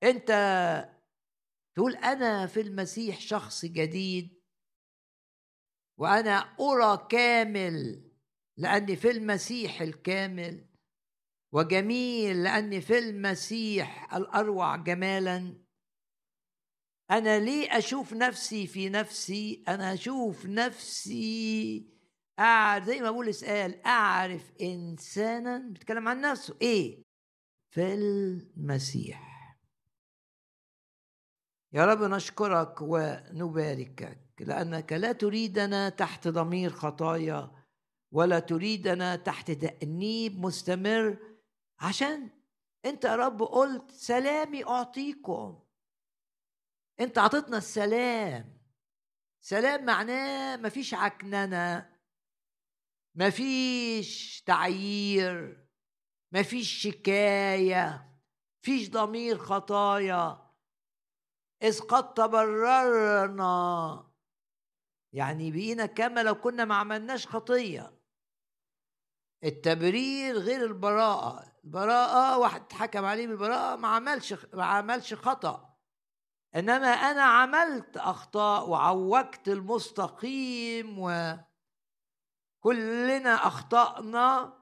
أنت تقول أنا في المسيح شخص جديد. وأنا أرى كامل لاني في المسيح الكامل وجميل لاني في المسيح الأروع جمالا. أنا ليه أشوف نفسي في نفسي؟ أنا أشوف نفسي أعرف زي ما بولس قال أعرف انسانا بيتكلم عن نفسه. إيه؟ في المسيح. يا رب نشكرك ونباركك. لأنك لا تريدنا تحت ضمير خطايا ولا تريدنا تحت تأنيب مستمر. عشان أنت يا رب قلت سلامي أعطيكم. أنت عطتنا السلام. سلام معناه مفيش عكننة مفيش تعيير مفيش شكاية مفيش ضمير خطايا. إذ قد تبررنا يعني بقينا كما لو كنا ما عملناش خطية. التبرير غير البراءة. البراءة واحد حكم عليه بالبراءة ما عملش ما عملش خطأ. إنما أنا عملت أخطاء وعوجت المستقيم وكلنا أخطأنا.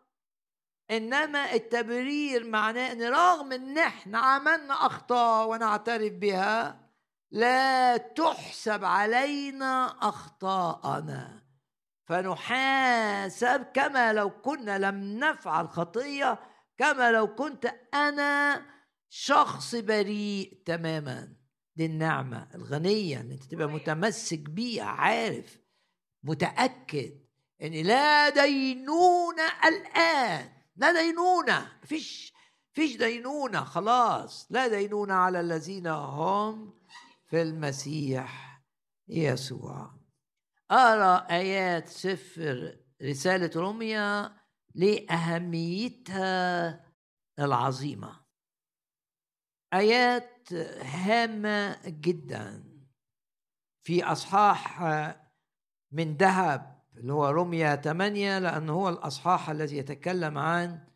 إنما التبرير معناه إن رغم إن إحنا عملنا أخطاء ونعترف بها لا تحسب علينا أخطاءنا. فنحاسب كما لو كنا لم نفعل خطية كما لو كنت أنا شخص بريء تماما. دي النعمة الغنية إن أنت تبقى متمسك بيها عارف متأكد إن لا دينونه الآن. لا دينونه مفيش فيش دينونه خلاص. لا دينونه على الذين هم في المسيح يسوع. أرى آيات سفر رسالة روميا لأهميتها العظيمة. آيات هامة جدا. في أصحاح من ذهب اللي هو روميا 8 لأنه هو الأصحاح الذي يتكلم عن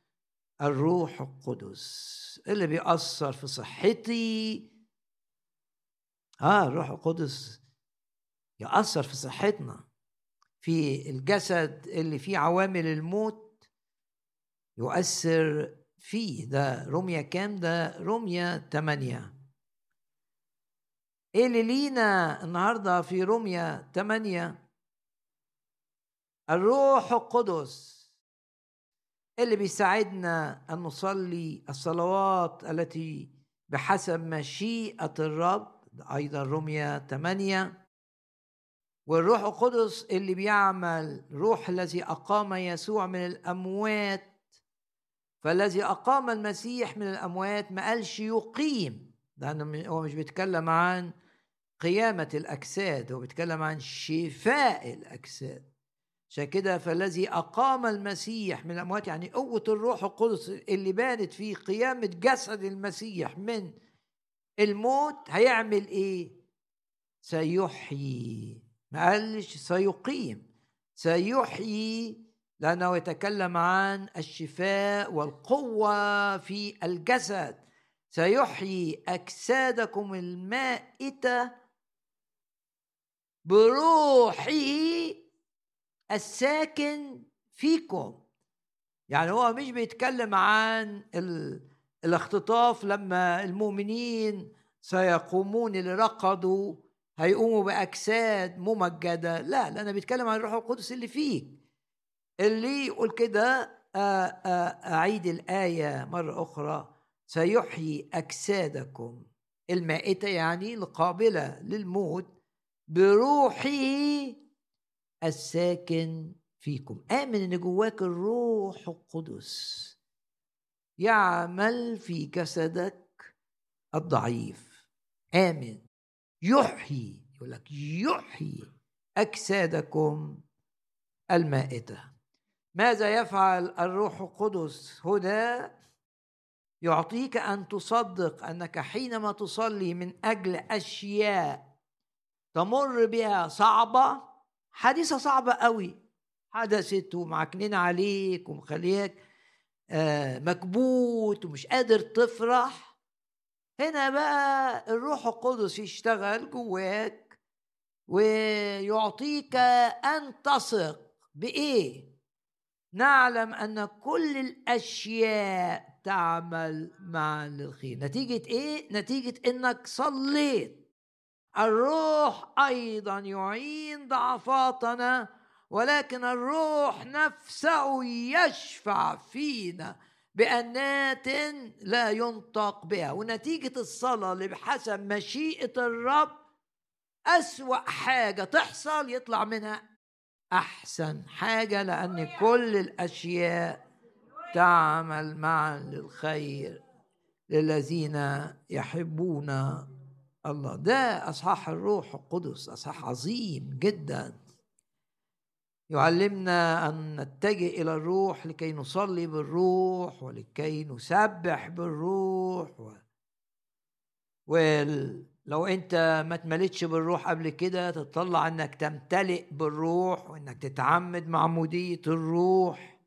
الروح القدس اللي بيأثر في صحتي آه الروح القدس يأثر في صحتنا في الجسد اللي فيه عوامل الموت يؤثر فيه. ده رمية كام؟ ده رمية تمانية. إيه اللي لينا النهاردة في رمية تمانية؟ الروح القدس اللي بيساعدنا أن نصلي الصلوات التي بحسب مشيئة الرب أيضا رمية 8 والروح القدس اللي بيعمل روح الذي أقام يسوع من الأموات فالذي أقام المسيح من الأموات ما قالش يقيم لأنه هو مش بيتكلم عن قيامة الأجساد هو بيتكلم عن شفاء الأجساد. عشان كده فالذي أقام المسيح من الأموات يعني قوة الروح القدس اللي بانت في قيامة جسد المسيح من الموت هيعمل إيه؟ سيحيي. ما قالش سيقيم. سيحيي لأنه يتكلم عن الشفاء والقوة في الجسد. سيحيي أجسادكم المائتة بروحه الساكن فيكم. يعني هو مش بيتكلم عن الاختطاف لما المؤمنين سيقومون اللي رقدوا هيقوموا بأجساد ممجدة. لا لا أنا بيتكلم عن الروح القدس اللي فيك. اللي يقول كده أعيد الآية مرة أخرى. سيحيي أجسادكم المائتة يعني القابلة للموت بروحه الساكن فيكم. آمن إن جواك الروح القدس. يعمل في جسدك الضعيف. آمن. يحيي. يقول لك يحيي أجسادكم المائتة. ماذا يفعل الروح القدس هنا؟ يعطيك أن تصدق أنك حينما تصلي من أجل أشياء تمر بها صعبة حادثة صعبة قوي حدثت ومعكنين عليك ومخليك. مكبوت ومش قادر تفرح. هنا بقى الروح القدس يشتغل جواك ويعطيك أن تثق بإيه؟ نعلم أن كل الأشياء تعمل معا للخير نتيجة إيه؟ نتيجة إنك صليت. الروح أيضا يعين ضعفاتنا ولكن الروح نفسه يشفع فينا بأنات لا ينطق بها. ونتيجة الصلاة اللي بحسب مشيئة الرب أسوأ حاجة تحصل يطلع منها أحسن حاجة لأن كل الأشياء تعمل معا للخير للذين يحبون الله. ده أصحاح الروح القدس أصحاح عظيم جدا. يعلمنا أن نتجه إلى الروح لكي نصلي بالروح ولكي نسبح بالروح و... ولو أنت ما تملتش بالروح قبل كده تطلع إنك تمتلئ بالروح وإنك تتعمد معموديه الروح.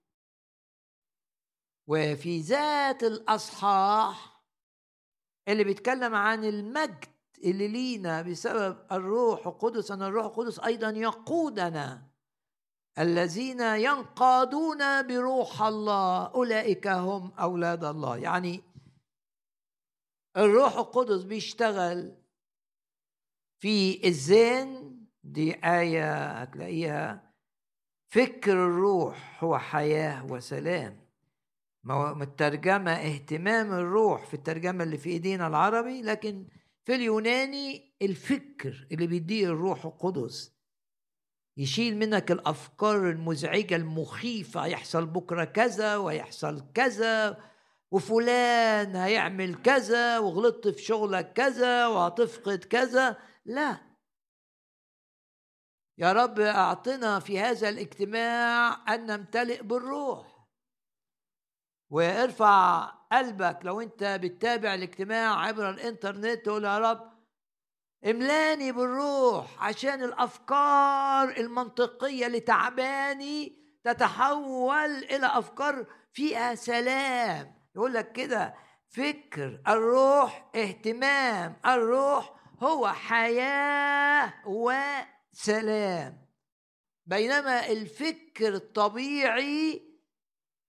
وفي ذات الأصحاح اللي بيتكلم عن المجد اللي لينا بسبب الروح القدس أن الروح القدس أيضا يقودنا الذين ينقادون بروح الله أولئك هم أولاد الله. يعني الروح القدس بيشتغل في الذهن دي آية هتلاقيها. فكر الروح هو حياة وسلام. مترجمة اهتمام الروح في الترجمة اللي في إيدينا العربي لكن في اليوناني الفكر اللي بيديه الروح القدس. يشيل منك الأفكار المزعجة المخيفة يحصل بكرة كذا ويحصل كذا وفلان هيعمل كذا وغلطت في شغلك كذا وهتفقد كذا. لا. يا رب أعطنا في هذا الاجتماع أن نمتلئ بالروح. وارفع قلبك لو أنت بتتابع الاجتماع عبر الإنترنت تقول يا رب املاني بالروح عشان الأفكار المنطقية اللي تعباني تتحول إلى أفكار فيها سلام. يقول لك كده فكر الروح اهتمام الروح هو حياة وسلام. بينما الفكر الطبيعي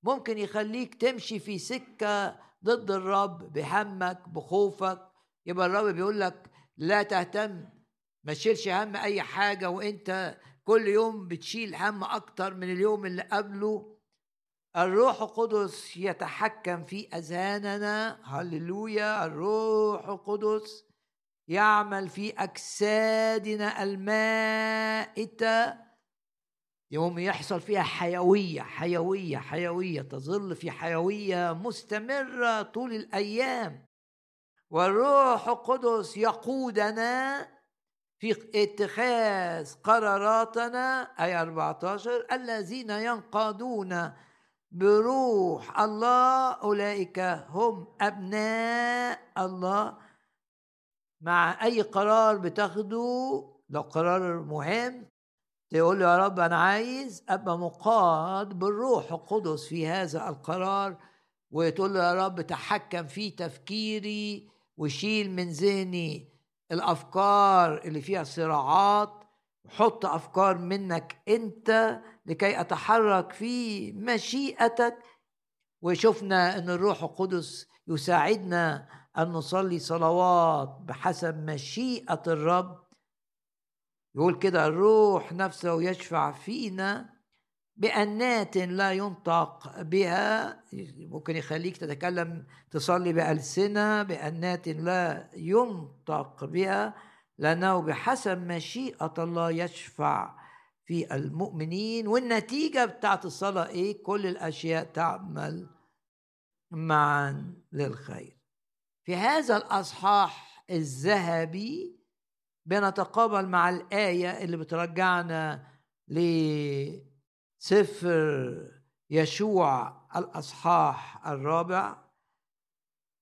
ممكن يخليك تمشي في سكة ضد الرب بهمك بخوفك. يبقى الرب بيقول لك لا تهتم ما تشيلش هم أي حاجة وأنت كل يوم بتشيل هم أكتر من اليوم اللي قبله. الروح القدس يتحكم في أذهاننا. هللويا. الروح القدس يعمل في أجسادنا المائتة. يوم يحصل فيها حيوية حيوية حيوية تظل في حيوية مستمرة طول الأيام. والروح القدس يقودنا في اتخاذ قراراتنا أي 14 الذين ينقادون بروح الله أولئك هم أبناء الله. مع أي قرار بتاخده؟ لو قرار مهم. تقول له يا رب أنا عايز أبقى مقاد بالروح القدس في هذا القرار. وتقول له يا رب تحكم في تفكيري وشيل من ذهني الأفكار اللي فيها صراعات وحط أفكار منك أنت لكي أتحرك في مشيئتك. وشفنا إن الروح القدس يساعدنا أن نصلي صلوات بحسب مشيئة الرب. يقول كده الروح نفسه يشفع فينا بأنات لا ينطق بها ممكن يخليك تتكلم تصلي بألسنة بأنات لا ينطق بها لأنه بحسب مشيئة الله يشفع في المؤمنين. والنتيجة بتاعت الصلاة إيه؟ كل الأشياء تعمل معا للخير. في هذا الأصحاح الذهبي بنتقابل مع الآية اللي بترجعنا ل سفر يشوع الأصحاح الرابع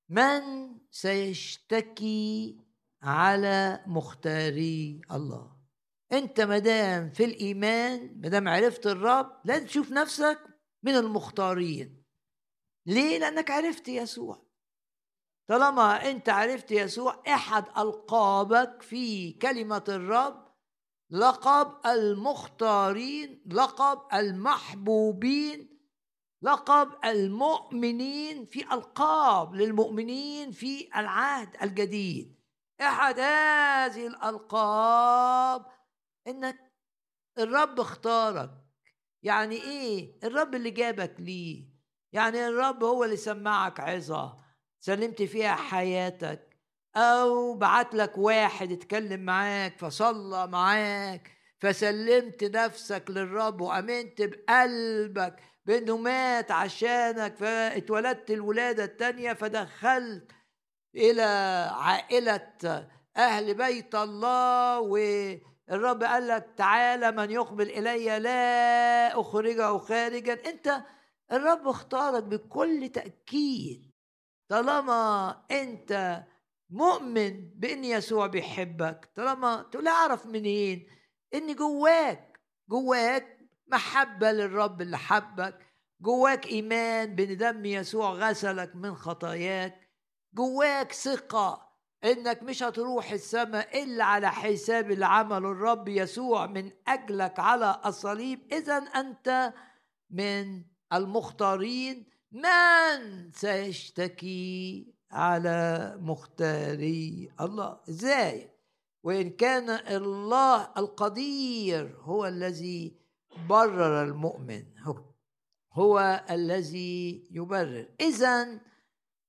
من سيشتكي على مختاري الله. أنت مدام في الإيمان مدام عرفت الرب لازم تشوف نفسك من المختارين. ليه؟ لأنك عرفت يسوع. طالما أنت عرفت يسوع أحد ألقابك في كلمة الرب لقب المختارين لقب المحبوبين لقب المؤمنين في ألقاب للمؤمنين في العهد الجديد. احد هذه الألقاب إنك الرب اختارك. يعني إيه؟ الرب اللي جابك ليه. يعني الرب هو اللي سمعك عظة. سلمت فيها حياتك. أو بعت لك واحد اتكلم معاك فصلى معاك فسلمت نفسك للرب وأمنت بقلبك بإنه مات عشانك فاتولدت الولادة الثانية فدخلت إلى عائلة أهل بيت الله والرب قال لك تعالى من يقبل إلي لا أخرجه خارجا. أنت الرب اختارك بكل تأكيد. طالما أنت مؤمن بإن يسوع بيحبك. طالما تقول أعرف منين؟ ان جواك. جواك محبة للرب اللي حبك. جواك إيمان بإن دم يسوع غسلك من خطاياك. جواك ثقة إنك مش هتروح السماء إلا على حساب اللي عمله الرب يسوع من أجلك على الصليب. إذا أنت من المختارين. من سيشتكي؟ على مختاري الله. إزاي؟ وإن كان الله القدير هو الذي برر المؤمن. هو, هو الذي يبرر. اذا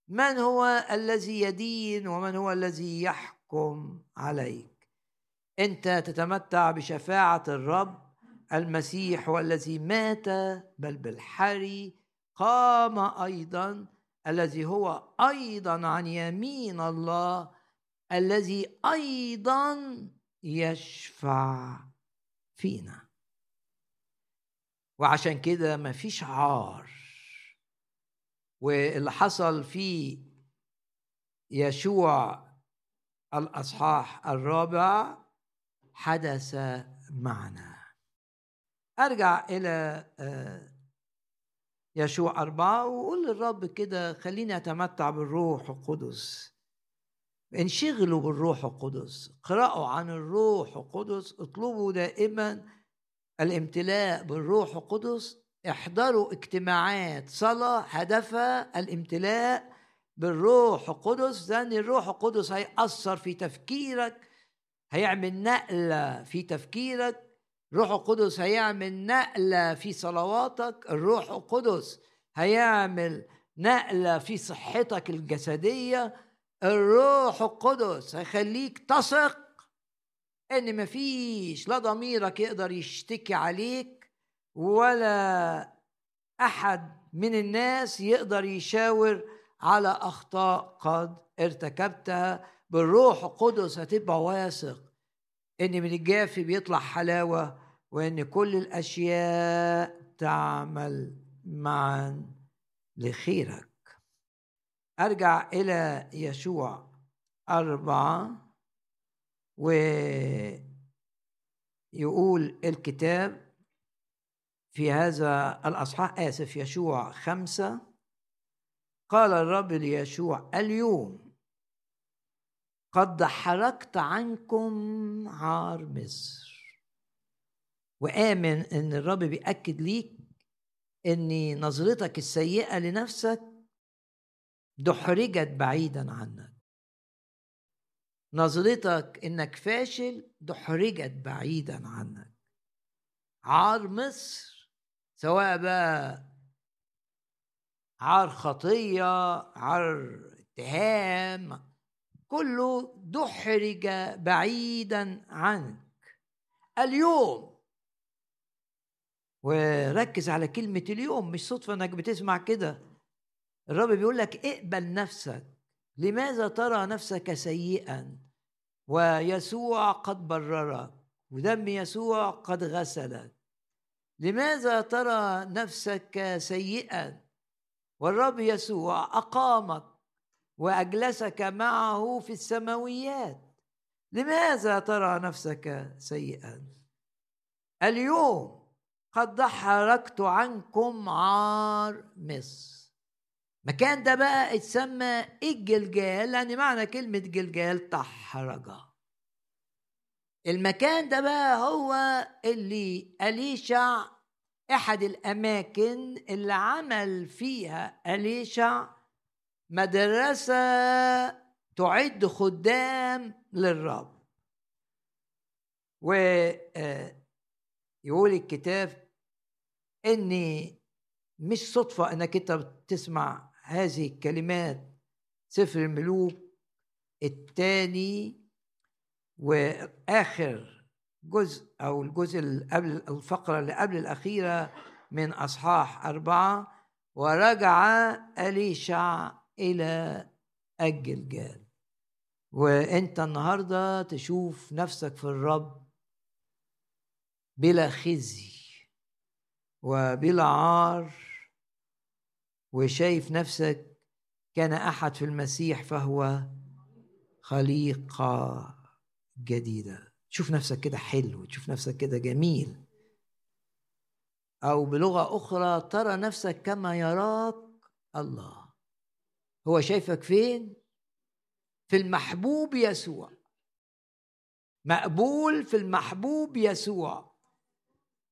من هو الذي يدين ومن هو الذي يحكم عليك؟ أنت تتمتع بشفاعة الرب المسيح هو الذي مات بل بالحري قام أيضا الذي هو أيضا عن يمين الله الذي أيضا يشفع فينا. وعشان كده مفيش عار. واللي حصل في يشوع الأصحاح الرابع حدث معنا. أرجع إلى آه، يشوع أربعة وقول للرب كده خليني أتمتع بالروح القدس. انشغلوا بالروح القدس اقرأوا عن الروح القدس اطلبوا دائما الامتلاء بالروح القدس احضروا اجتماعات صلاة هدفها الامتلاء بالروح القدس لأن الروح القدس هيأثر في تفكيرك هيعمل نقلة في تفكيرك الروح القدس هيعمل نقلة في صلواتك الروح القدس هيعمل نقلة في صحتك الجسدية الروح القدس هيخليك تثق إن مفيش لا ضميرك يقدر يشتكي عليك ولا أحد من الناس يقدر يشاور على أخطاء قد ارتكبتها. بالروح القدس هتبقى واثق. إن من الجافي بيطلع حلاوة وإن كل الأشياء تعمل معا لخيرك. أرجع إلى يشوع أربعة ويقول الكتاب في هذا الأصحاح آسف يشوع خمسة. قال الرب ليشوع اليوم قد حركت عنكم عار مصر. وآمن إن الرب بيأكد ليك إن نظرتك السيئة لنفسك دحرجت بعيدا عنك. نظرتك إنك فاشل دحرجت بعيدا عنك. عار مصر سواء بقى عار خطية عار اتهام كله دحرج بعيدا عنك. اليوم وركز على كلمة اليوم مش صدفة إنك بتسمع كده. الرب بيقول لك اقبل نفسك. لماذا ترى نفسك سيئا؟ ويسوع قد بررك. ودم يسوع قد غسلك. لماذا ترى نفسك سيئا؟ والرب يسوع أقامك. وأجلسك معه في السماويات. لماذا ترى نفسك سيئا؟ اليوم قد دحرجت عنكم عار مصر. مكان ده بقى اتسمى الجلجال لأن معنى كلمة جلجال تحرجه المكان ده بقى هو اللي أليشع أحد الأماكن اللي عمل فيها أليشع. مدرسة تعد خدام للرب. ويقول آه، الكتاب ان مش صدفة إنك أنت بتسمع هذه الكلمات سفر الملوك الثاني وآخر جزء أو الجزء اللي قبل الفقرة اللي قبل الأخيرة من أصحاح أربعة. ورجع إليشع إلى الجلجال وأنت النهارده تشوف نفسك في الرب بلا خزي وبلا عار وشايف نفسك كان أحد في المسيح فهو خليقة جديدة. تشوف نفسك كده حلو تشوف نفسك كده جميل. أو بلغة أخرى ترى نفسك كما يراك الله. هو شايفك فين؟ في المحبوب يسوع. مقبول في المحبوب يسوع.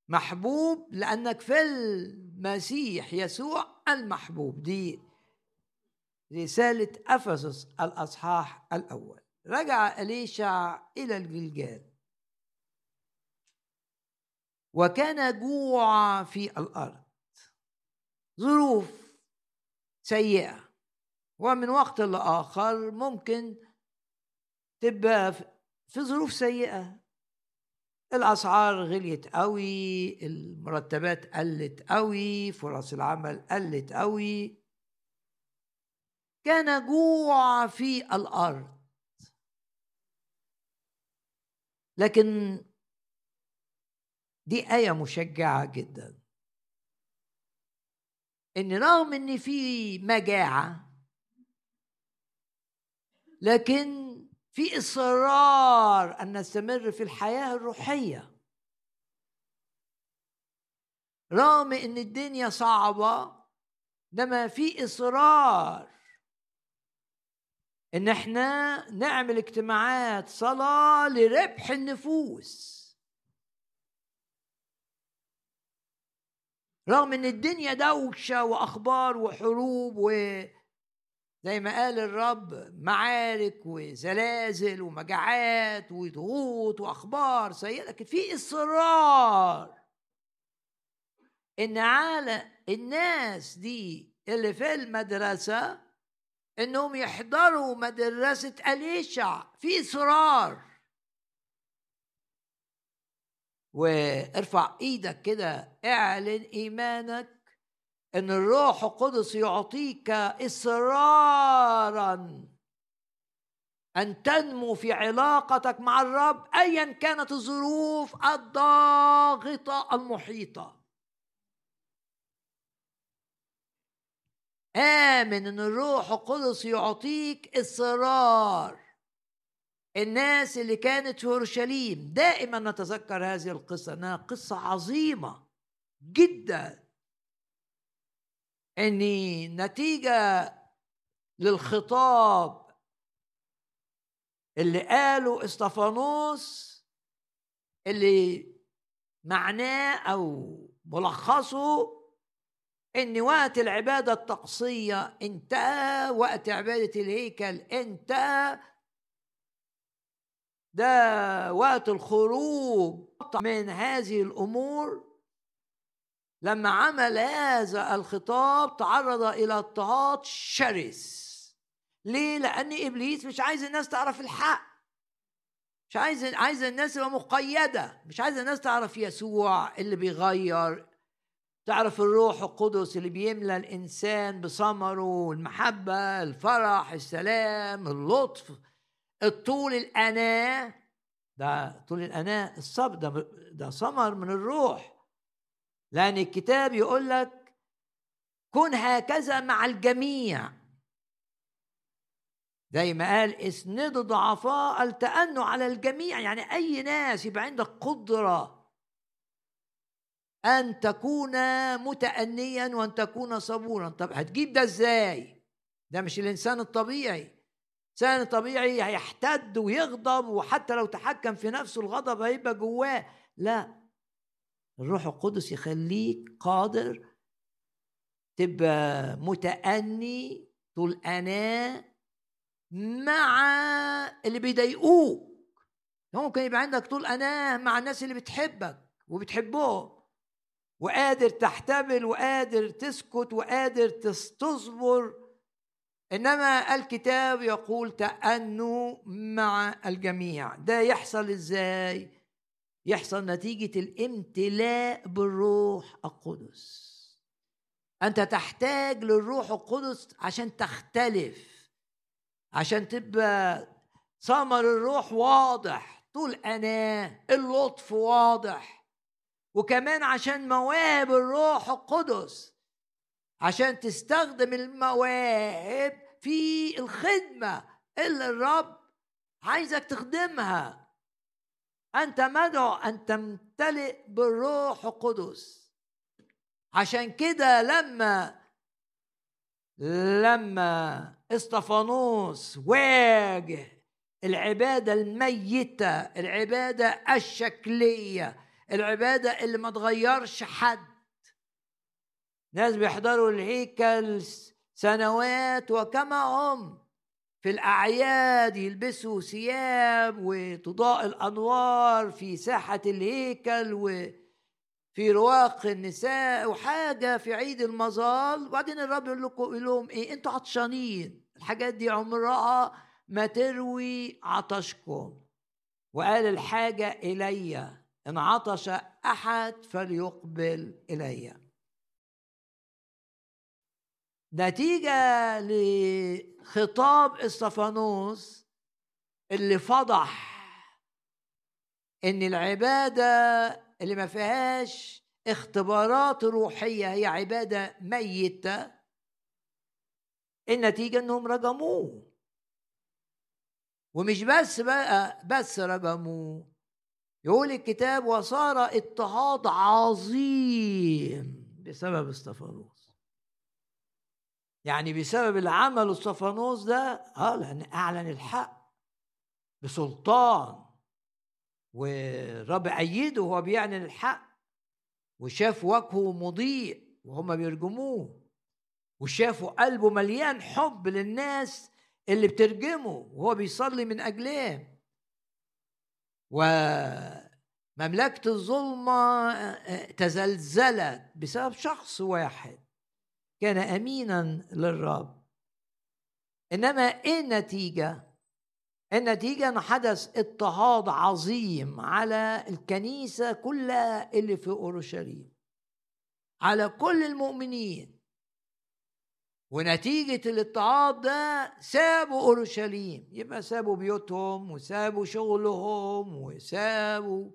محبوب لأنك في المسيح يسوع المحبوب. دي رسالة أفسس الأصحاح الأول. رجع إليشع إلى الجلجال. وكان جوع في الأرض. ظروف سيئة. ومن وقت لآخر ممكن تبقى في ظروف سيئة. الأسعار غليت قوي المرتبات قلت قوي فرص العمل قلت قوي. كان جوع في الأرض. لكن دي آية مشجعة جدا. إن رغم إن في مجاعة لكن في إصرار أن نستمر في الحياة الروحية. رغم إن الدنيا صعبة إنما في إصرار إن إحنا نعمل اجتماعات صلاة لربح النفوس. رغم إن الدنيا دوشة وأخبار وحروب و زي ما قال الرب معارك وزلازل ومجاعات وضغوط وأخبار سيئة لكن في إصرار إن على الناس دي اللي في المدرسة إنهم يحضروا مدرسة أليشع. في إصرار. وارفع إيدك كده اعلن إيمانك إن الروح القدس يعطيك إصرارا أن تنمو في علاقتك مع الرب ايا كانت الظروف الضاغطة المحيطة. آمن إن الروح القدس يعطيك إصرار. الناس اللي كانت في أورشليم دائما نتذكر هذه القصة إنها قصة عظيمة جدا. اني نتيجة للخطاب اللي قاله إستفانوس اللي معناه أو ملخصه ان وقت العبادة الطقسية انتهى وقت عبادة الهيكل انتهى. ده وقت الخروج من هذه الأمور. لما عمل هذا الخطاب تعرض إلى اضطهاد شرس. ليه؟ لأن إبليس مش عايز الناس تعرف الحق. مش عايز عايز الناس تبقى مقيدة. مش عايز الناس تعرف يسوع اللي بيغير. تعرف الروح القدس اللي بيملى الإنسان بثمره المحبه الفرح السلام اللطف الطول الأناة. ده طول الأناة الصبر ده ده ثمر من الروح. لأن الكتاب يقول لك كن هكذا مع الجميع. زي ما قال اسندوا ضعفاء التأنوا على الجميع. يعني أي ناس يبقى عندك قدرة أن تكون متأنيا وأن تكون صبورا. طب هتجيب ده إزاي؟ ده مش الإنسان الطبيعي. انسان طبيعي هيحتد ويغضب وحتى لو تحكم في نفسه الغضب هيبقى جواه. لا الروح القدس يخليك قادر تبقى متأني طول أناة مع اللي بيضايقوك. ممكن يبقى عندك طول أناة مع الناس اللي بتحبك وبتحبهم وقادر تحتمل وقادر تسكت وقادر تصبر إنما الكتاب يقول تأنوا مع الجميع. ده يحصل إزاي؟ يحصل نتيجة الامتلاء بالروح القدس. أنت تحتاج للروح القدس عشان تختلف عشان تبقى ثمر الروح واضح طول أناه اللطف واضح. وكمان عشان مواهب الروح القدس عشان تستخدم المواهب في الخدمة اللي الرب عايزك تخدمها. أنت مدعو أن تمتلئ بالروح القدس. عشان كده لما لما إستفانوس واجه العبادة الميتة العبادة الشكلية العبادة اللي ما تغيرش حد. ناس بيحضروا الهيكل سنوات وكما هم. في الأعياد يلبسوا ثياب وتضاء الأنوار في ساحة الهيكل وفي رواق النساء وحاجة في عيد المظال وبعدين الرب يقول لكم يقول لهم إيه؟ أنتوا عطشانين. الحاجات دي عمرها ما تروي عطشكم. وقال الحاجة إلي. إن عطش أحد فليقبل إليّ. نتيجة لخطاب استفانوس اللي فضح إن العبادة اللي ما فيهاش اختبارات روحية هي عبادة ميتة. النتيجة إنهم رجموه. ومش بس بقى بس رجموه. يقول الكتاب وصار اضطهاد عظيم بسبب استفانوس يعني بسبب اللي عمله استفانوس ده آه لأن أعلن الحق بسلطان. والرب أيده وهو بيعلن الحق وشاف وجهه مضيء وهم بيرجموه وشافوا قلبه مليان حب للناس اللي بترجمه وهو بيصلي من أجلهم. ومملكة الظلمة تزلزلت بسبب شخص واحد. كان أمينا للرب. إنما إيه النتيجة؟ النتيجة؟ إن حدث اضطهاد عظيم على الكنيسة كلها اللي في أورشليم. على كل المؤمنين. ونتيجة الاضطهاد ده سابوا أورشليم. يبقى سابوا بيوتهم وسابوا شغلهم وسابوا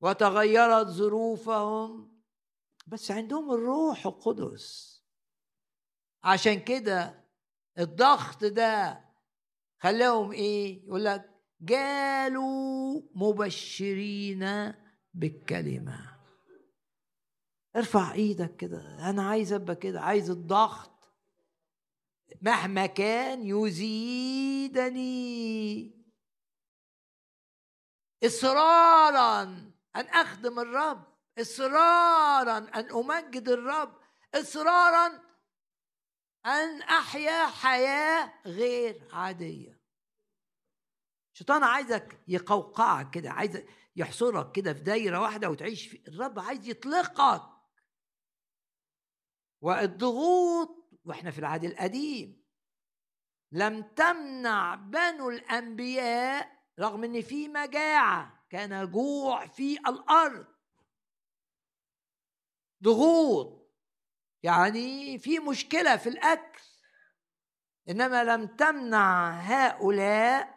وتغيرت ظروفهم. بس عندهم الروح القدس. عشان كده الضغط ده خلاهم إيه؟ يقول لك جالوا مبشرين بالكلمة. ارفع إيدك كده. أنا عايز أبقى كده. عايز الضغط. مهما كان يزيدني. إصرارا أن أخدم الرب. إصرارا أن أمجد الرب إصرارا أن أحيا حياة غير عادية. الشيطان عايزك يقوقعك كده عايز يحصرك كده في دايرة واحدة وتعيش في الرب عايز يطلقك. والضغوط وإحنا في العهد القديم لم تمنع بنو الأنبياء رغم إن في مجاعة كان جوع في الأرض. ضغوط. يعني في مشكلة في الأكل. إنما لم تمنع هؤلاء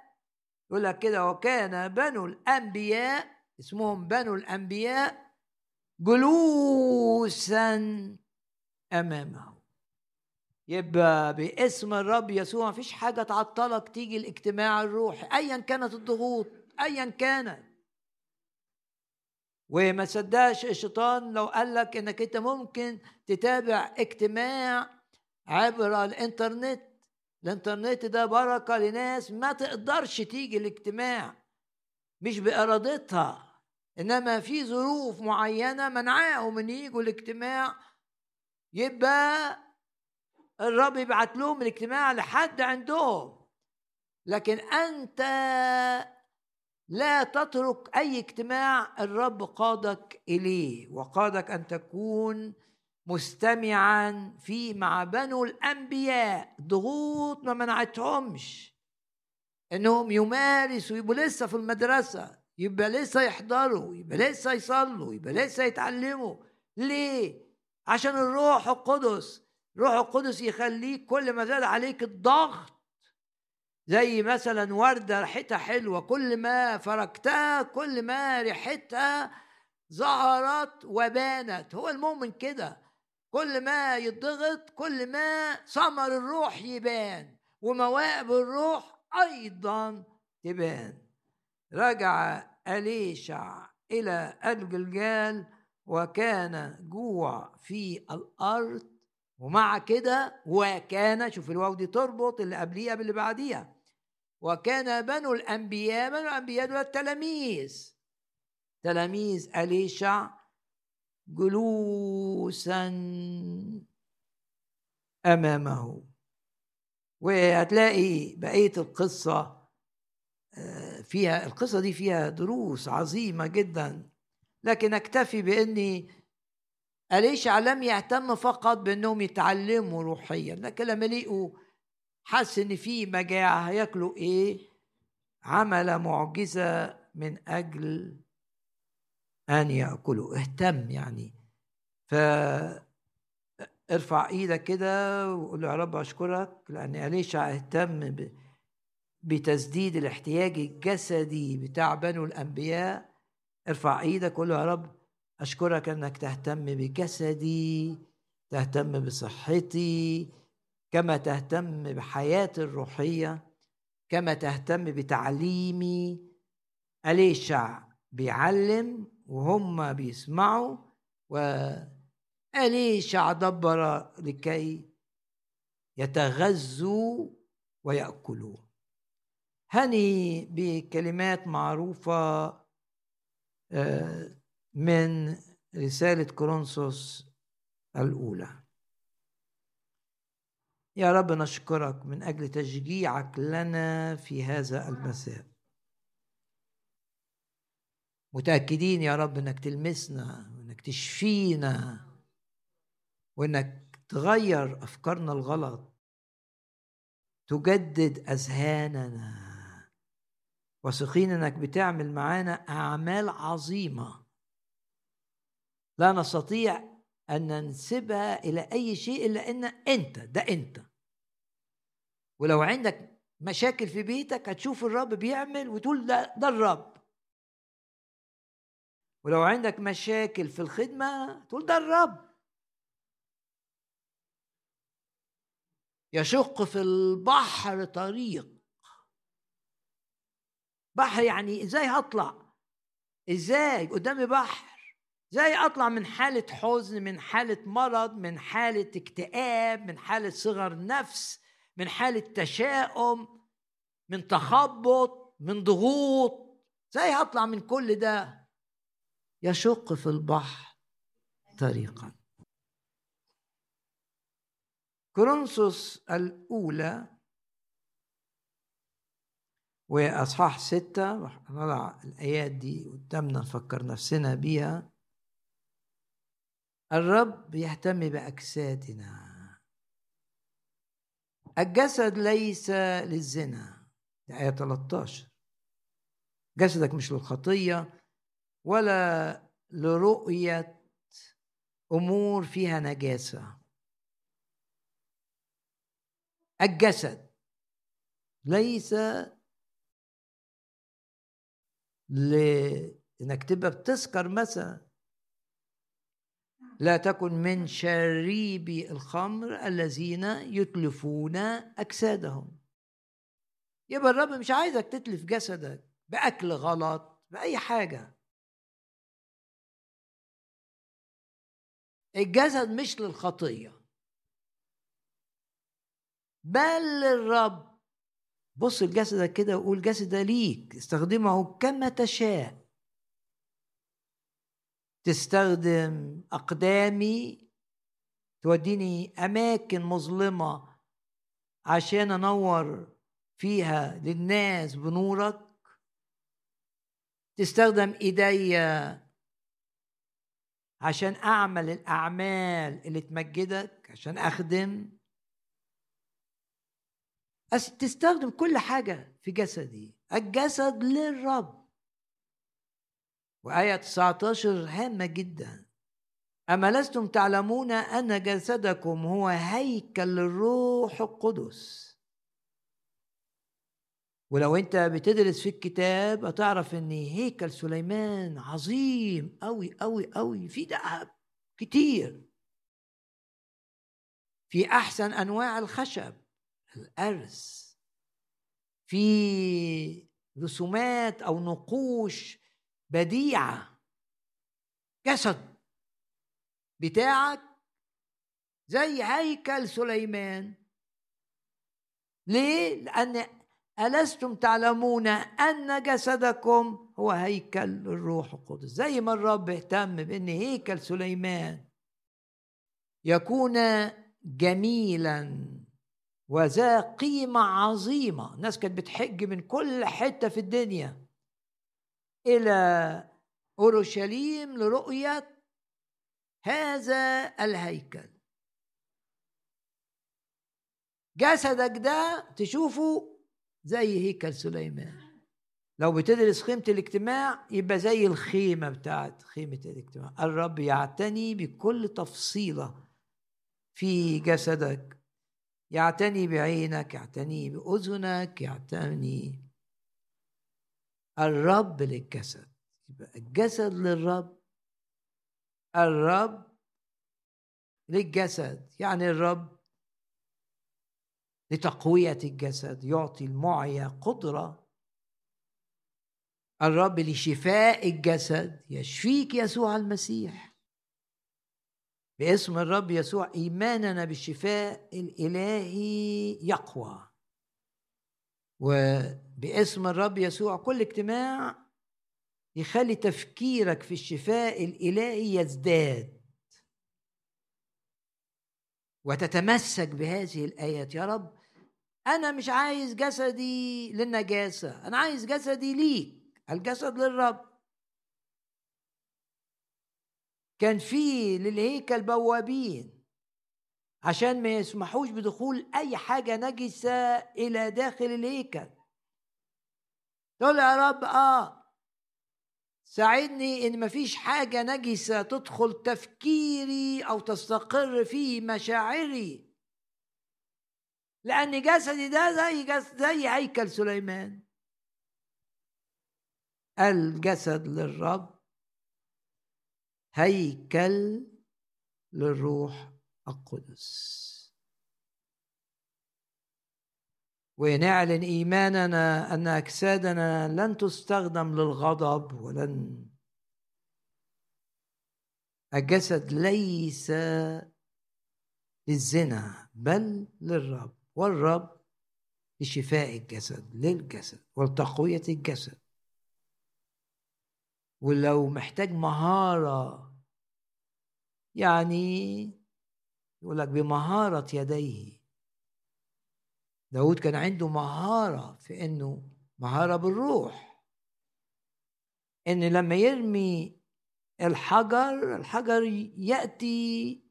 يقول لك كده وكان بنو الأنبياء اسمهم بنو الأنبياء جلوسا امامه يبقى باسم الرب يسوع ما فيش حاجة تعطلك تيجي الاجتماع الروحي ايا كانت الضغوط ايا كانت. وما تصدقش الشيطان لو قال لك إنك أنت ممكن تتابع اجتماع عبر الإنترنت. الإنترنت ده بركة لناس ما تقدرش تيجي الاجتماع مش بإرادتها إنما في ظروف معينة منعاهم إن يجوا الاجتماع. يبقى الرب يبعت لهم الاجتماع لحد عندهم. لكن أنت لا تترك أي اجتماع الرب قادك إليه وقادك أن تكون مستمعا في مع بنو الأنبياء. ضغوط ما منعتهمش. إنهم يمارسوا يبقوا لسه في المدرسة يبقى لسه يحضروا يبقى لسه يصلوا يبقى لسه يتعلموا. ليه؟ عشان الروح القدس. روح القدس يخليك كل ما زاد عليك الضغط زي مثلا وردة ريحتها حلوة كل ما فركتها كل ما ريحتها ظهرت وبانت. هو المؤمن كده. كل ما يضغط كل ما ثمر الروح يبان ومواهب الروح أيضا تبان. رجع أليشع إلى الجلجال وكان جوع في الأرض ومع كده وكان شوف الواو دي تربط اللي قبليها باللي بعديها. وكان بنو الأنبياء بنو الأنبياء دول التلاميذ تلاميذ أليشع جلوسا أمامه. وهتلاقي بقية القصة آه، فيها القصة دي فيها دروس عظيمة جدا. لكن أكتفي بإني أليشع لم يهتم فقط بأنهم يتعلموا روحيا لكن لما لقوا حس إن في مجاعة. هياكلوا إيه؟ عمل معجزة من أجل أن يأكلوا. اهتم يعني. ف ارفع إيدك كده وقول يا رب أشكرك لأن اليشع اهتم بتسديد الاحتياج الجسدي بتاع بنو الأنبياء. ارفع إيدك وقول يا رب أشكرك إنك تهتم بجسدي تهتم بصحتي كما تهتم بحياتي الروحية كما تهتم بتعليمي أليشع بيعلم وهم بيسمعوا وأليشع دبر لكي يتغذوا ويأكلوا. هني بكلمات معروفة آه، من رسالة كورنثوس الأولى. يا رب نشكرك من أجل تشجيعك لنا في هذا المساء. متأكدين يا رب إنك تلمسنا وإنك تشفينا وإنك تغير أفكارنا الغلط. تجدد أذهاننا. واثقين إنك بتعمل معانا أعمال عظيمة. لا نستطيع أن ننسبها إلى أي شيء إلا إن أنت ده أنت. ولو عندك مشاكل في بيتك هتشوف الرب بيعمل وتقول ده ده الرب. ولو عندك مشاكل في الخدمة تقول ده الرب. يشق في البحر طريق. بحر يعني إزاي هطلع؟ إزاي؟ قدامي بحر. إزاي أطلع من حالة حزن من حالة مرض من حالة اكتئاب من حالة صغر نفس؟ من حالة تشاؤم من تخبط من ضغوط. إزاي هطلع من كل ده يشق في البحر طريقا. كورنثوس الأولى وأصحاح ستة نضع الآيات دي قدامنا نفكر نفسنا بيها. الرب يهتم بأجسادنا. الجسد ليس للزنا. آية 13 جسدك مش للخطية ولا لرؤية أمور فيها نجاسة. الجسد ليس لانك تبقى بتسكر مثلا لا تكن من شريبي الخمر الذين يتلفون أجسادهم. يبقى الرب مش عايزك تتلف جسدك بأكل غلط بأي حاجة. الجسد مش للخطية. بل للرب. بص لجسدك كده وقول جسد ليك استخدمه كما تشاء. تستخدم أقدامي توديني أماكن مظلمة عشان أنور فيها للناس بنورك؟ تستخدم ايديا عشان أعمل الأعمال اللي تمجدك عشان أخدم؟ تستخدم كل حاجة في جسدي. الجسد للرب. وآية 19 هامة جدا. أما لستم تعلمون أن جسدكم هو هيكل للروح القدس. ولو أنت بتدرس في الكتاب هتعرف إن هيكل سليمان عظيم قوي قوي قوي في ذهب كتير. في أحسن أنواع الخشب الأرز. في رسومات أو نقوش بديعه جسد بتاعك زي هيكل سليمان. ليه؟ لأن ألستم تعلمون أن جسدكم هو هيكل الروح القدس. زي ما الرب اهتم بأن هيكل سليمان يكون جميلا وذا قيمة عظيمة. الناس كانت بتحج من كل حتة في الدنيا. إلى أورشليم لرؤية هذا الهيكل. جسدك ده تشوفه زي هيكل سليمان. لو بتدرس خيمة الاجتماع يبقى زي الخيمة بتاعت خيمة الاجتماع. الرب يعتني بكل تفصيلة في جسدك. يعتني بعينك يعتني بأذنك يعتني الرب للجسد. يبقى الجسد للرب. الرب للجسد. يعني الرب لتقوية الجسد. يعطي المعيا قدرة. الرب لشفاء الجسد. يشفيك يسوع المسيح. باسم الرب يسوع إيماننا بالشفاء الإلهي يقوى. وباسم الرب يسوع كل اجتماع يخلي تفكيرك في الشفاء الإلهي يزداد. وتتمسك بهذه الآيات. يا رب أنا مش عايز جسدي للنجاسة أنا عايز جسدي ليك الجسد للرب. كان في للهيكل بوابين. عشان ما يسمحوش بدخول أي حاجة نجسة إلى داخل الهيكل. تقول يا رب آه. ساعدني إن مفيش حاجة نجسة تدخل تفكيري أو تستقر في مشاعري. لأن جسدي ده زي جسد زي هيكل سليمان. الجسد للرب هيكل للروح. القدس. ونعلن إيماننا أن أجسادنا لن تستخدم للغضب ولن الجسد ليس للزنا بل للرب. والرب لشفاء الجسد للجسد ولتقوية الجسد. ولو محتاج مهارة يعني يقول لك بمهارة يديه. داود كان عنده مهارة في إنه مهارة بالروح. إن لما يرمي الحجر الحجر يأتي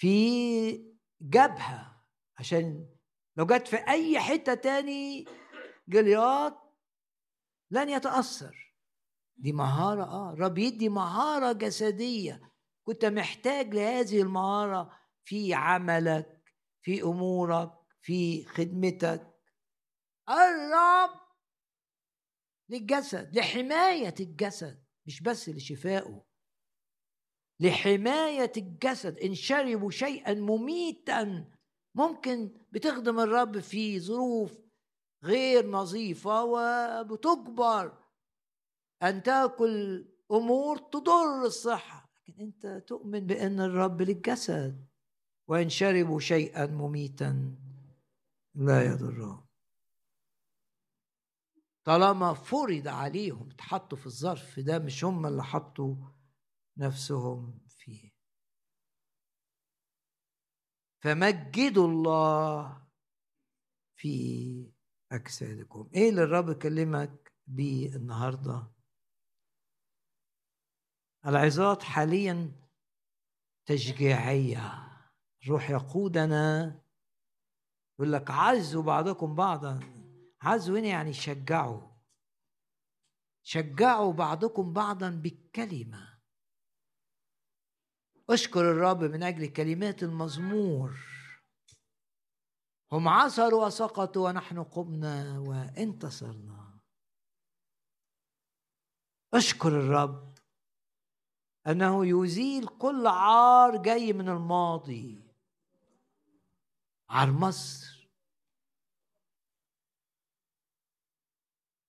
في جبهة. عشان لو جت في أي حتة تاني جليات لن يتأثر. دي مهارة آه رب يدي مهارة جسدية. كنت محتاج لهذه المهارة في عملك في أمورك في خدمتك. الرب للجسد لحماية الجسد مش بس لشفائه. لحماية الجسد إن شربوا شيئا مميتا. ممكن بتخدم الرب في ظروف غير نظيفة وبتجبر أن تأكل أمور تضر الصحة. لكن أنت تؤمن بأن الرب للجسد وإن شربوا شيئا مميتا لا يضرهم طالما فرض عليهم اتحطوا في الظرف ده مش هم اللي حطوا نفسهم فيه. فمجدوا الله في أجسادكم. إيه اللي الرب كلمك بيه النهاردة؟ العظات حاليا تشجيعية. الروح يقودنا. يقول لك عزوا بعضكم بعضا. عزوا هنا يعني شجعوا. شجعوا بعضكم بعضا بالكلمة. أشكر الرب من أجل كلمات المزمور. هم عثروا وسقطوا ونحن قمنا وانتصرنا. أشكر الرب أنه يزيل كل عار جاي من الماضي عار مصر.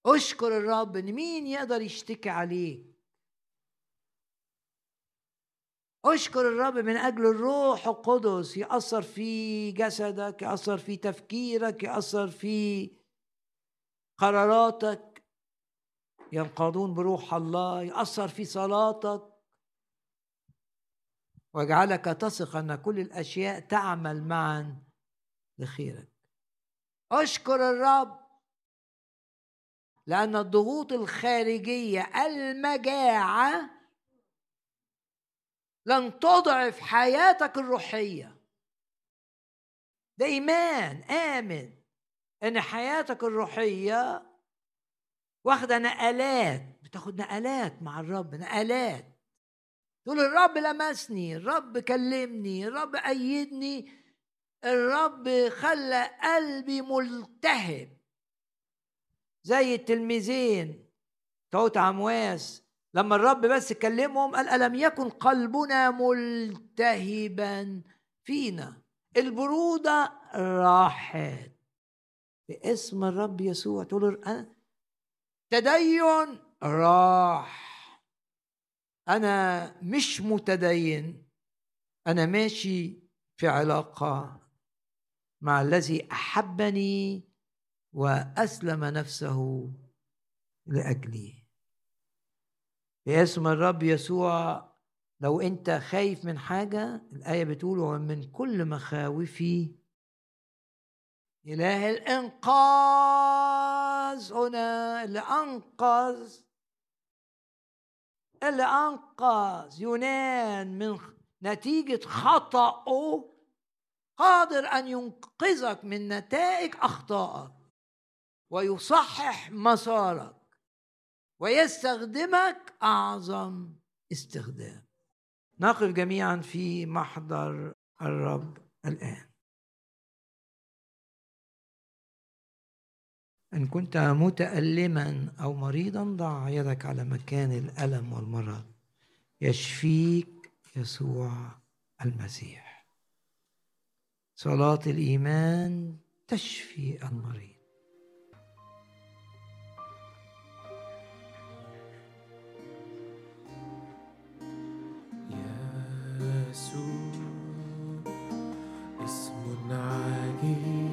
أشكر الرب إن مين يقدر يشتكي عليك أشكر الرب من أجل الروح القدس يأثر في جسدك يأثر في تفكيرك يأثر في قراراتك. ينقضون بروح الله يأثر في صلاتك. واجعلك تثق أن كل الأشياء تعمل معا لخيرك. أشكر الرب لأن الضغوط الخارجية المجاعة لن تضعف حياتك الروحية. ده ايمان آمن إن حياتك الروحية واخدة نقلات بتاخد نقلات مع الرب نقلات. تقول الرب لمسني الرب كلمني الرب أيدني الرب خلى قلبي ملتهب. زي التلميذين توت عمواس لما الرب بس كلمهم قال ألم يكن قلبنا ملتهبا فينا؟ البرودة راحت باسم الرب يسوع. تقول تدين راح. أنا مش متدين أنا ماشي في علاقة مع الذي أحبني وأسلم نفسه لأجلي. باسم الرب يسوع لو أنت خايف من حاجة الآية بتقول ومن كل مخاوفي إله الإنقاذ هنا اللي أنقذ اللي أنقذ يونان من نتيجة خطأه قادر أن ينقذك من نتائج أخطائك ويصحح مسارك ويستخدمك أعظم استخدام. نقف جميعا في محضر الرب الآن. إن كنت متألما أو مريضا ضع يدك على مكان الألم والمرض. يشفيك يسوع المسيح. صلاة الإيمان تشفي المريض. يسوع اسم عجيب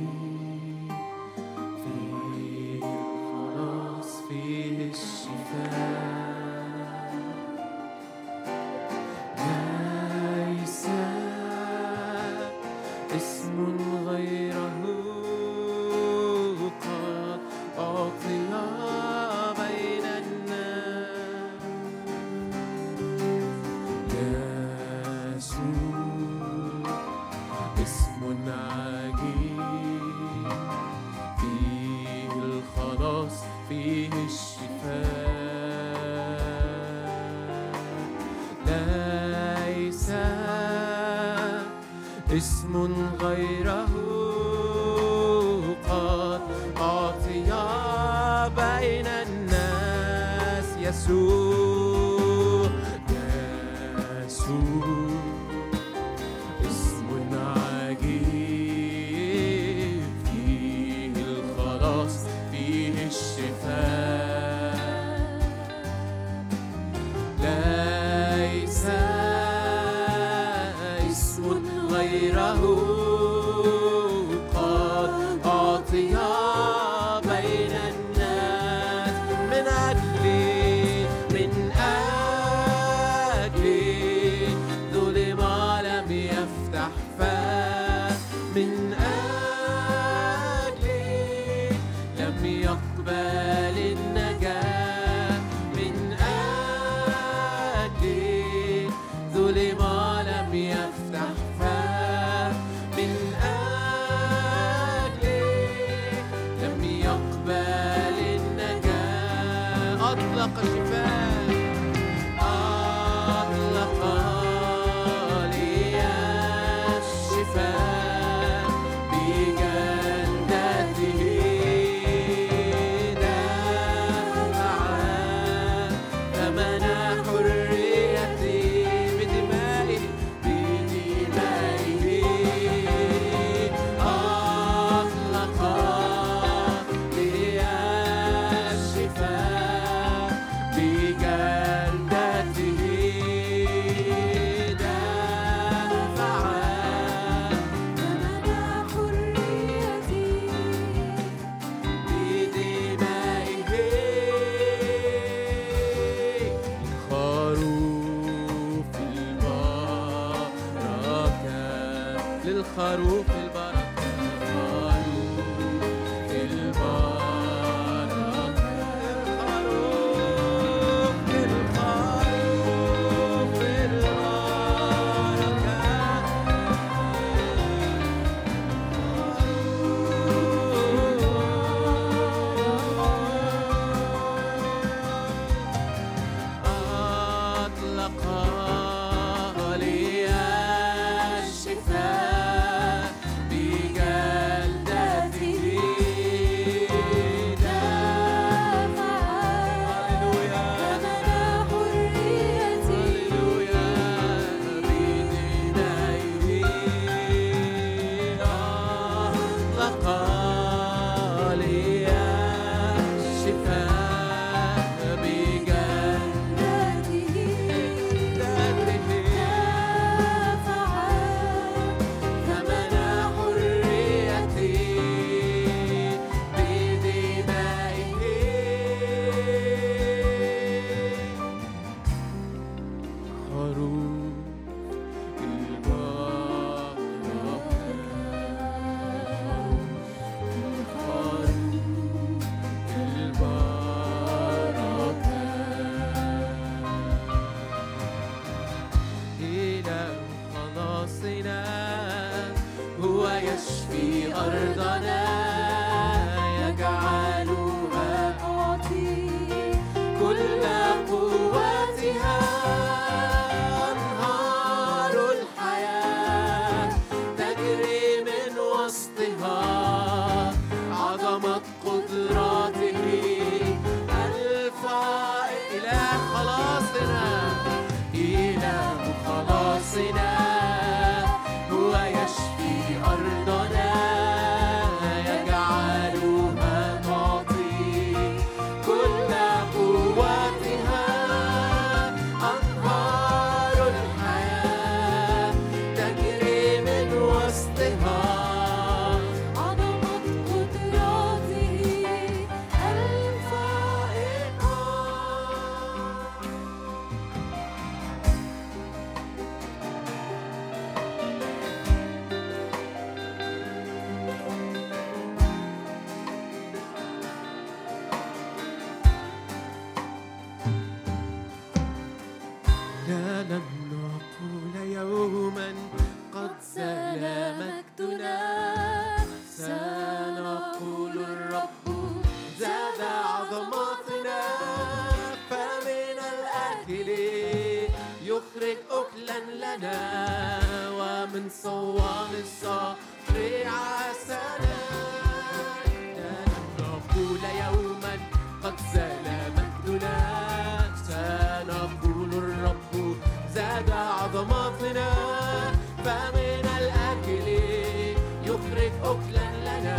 نخرج أكلا لنا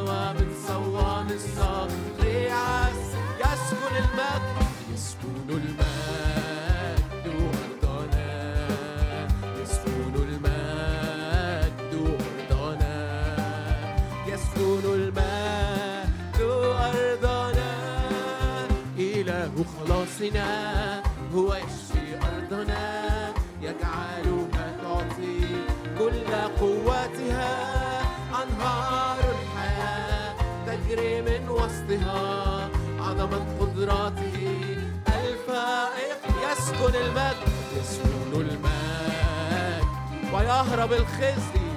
ومن صوان الصقر يسكن المجد يسكن المجد أرضنا يسكن أرضنا إله خلاصنا. عظمة قدراته الفائق يسكن المجد يسكن المجد. ويهرب الخزي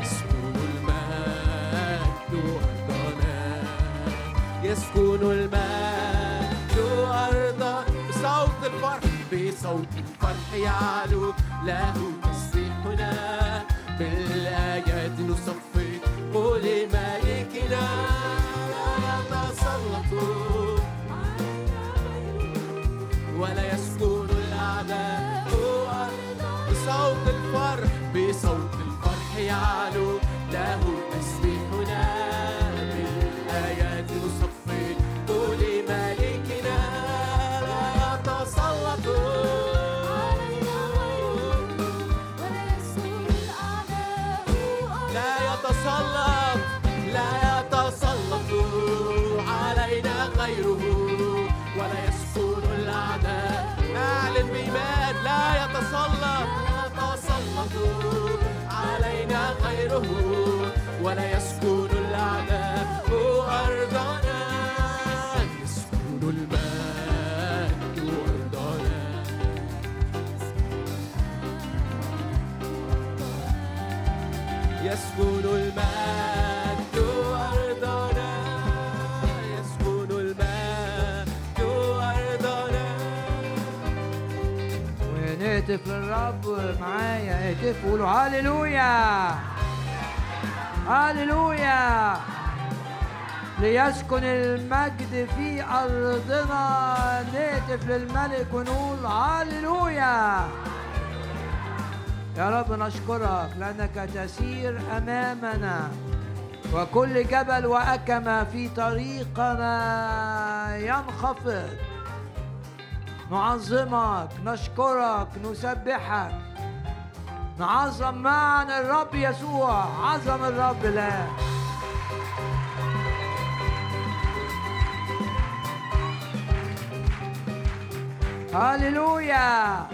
يسكن المجد أرضنا يسكن المجد أرضنا بصوت الفرح بصوت الفرح يعلو. له تسبيحنا بالآيات نصفي قول يتسلط ولا الفرح بصوت الفرح يعلو له تسبيحنا غيره ولا يسكن الأعداء أرضنا يسكن المجد أرضنا يسكن المجد أرضنا يسكن المجد أرضنا ونهتف للرب معايا اهتف قولوا هللويا هللويا ليسكن المجد في أرضنا نهتف للملك ونقول هللويا يا رب نشكرك لأنك تسير أمامنا وكل جبل وأكمة في طريقنا ينخفض نعظمك نشكرك نسبحك نعظم معنا الرب يسوع عظم الرب لا هللويا.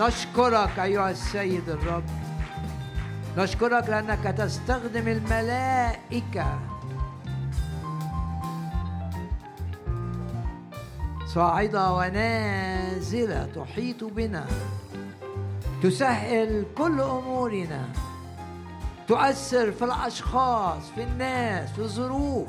نشكرك أيها السيد الرب. نشكرك لأنك تستخدم الملائكة. صاعدة ونازلة تحيط بنا. تسهل كل أمورنا. تؤثر في الأشخاص في الناس في الظروف.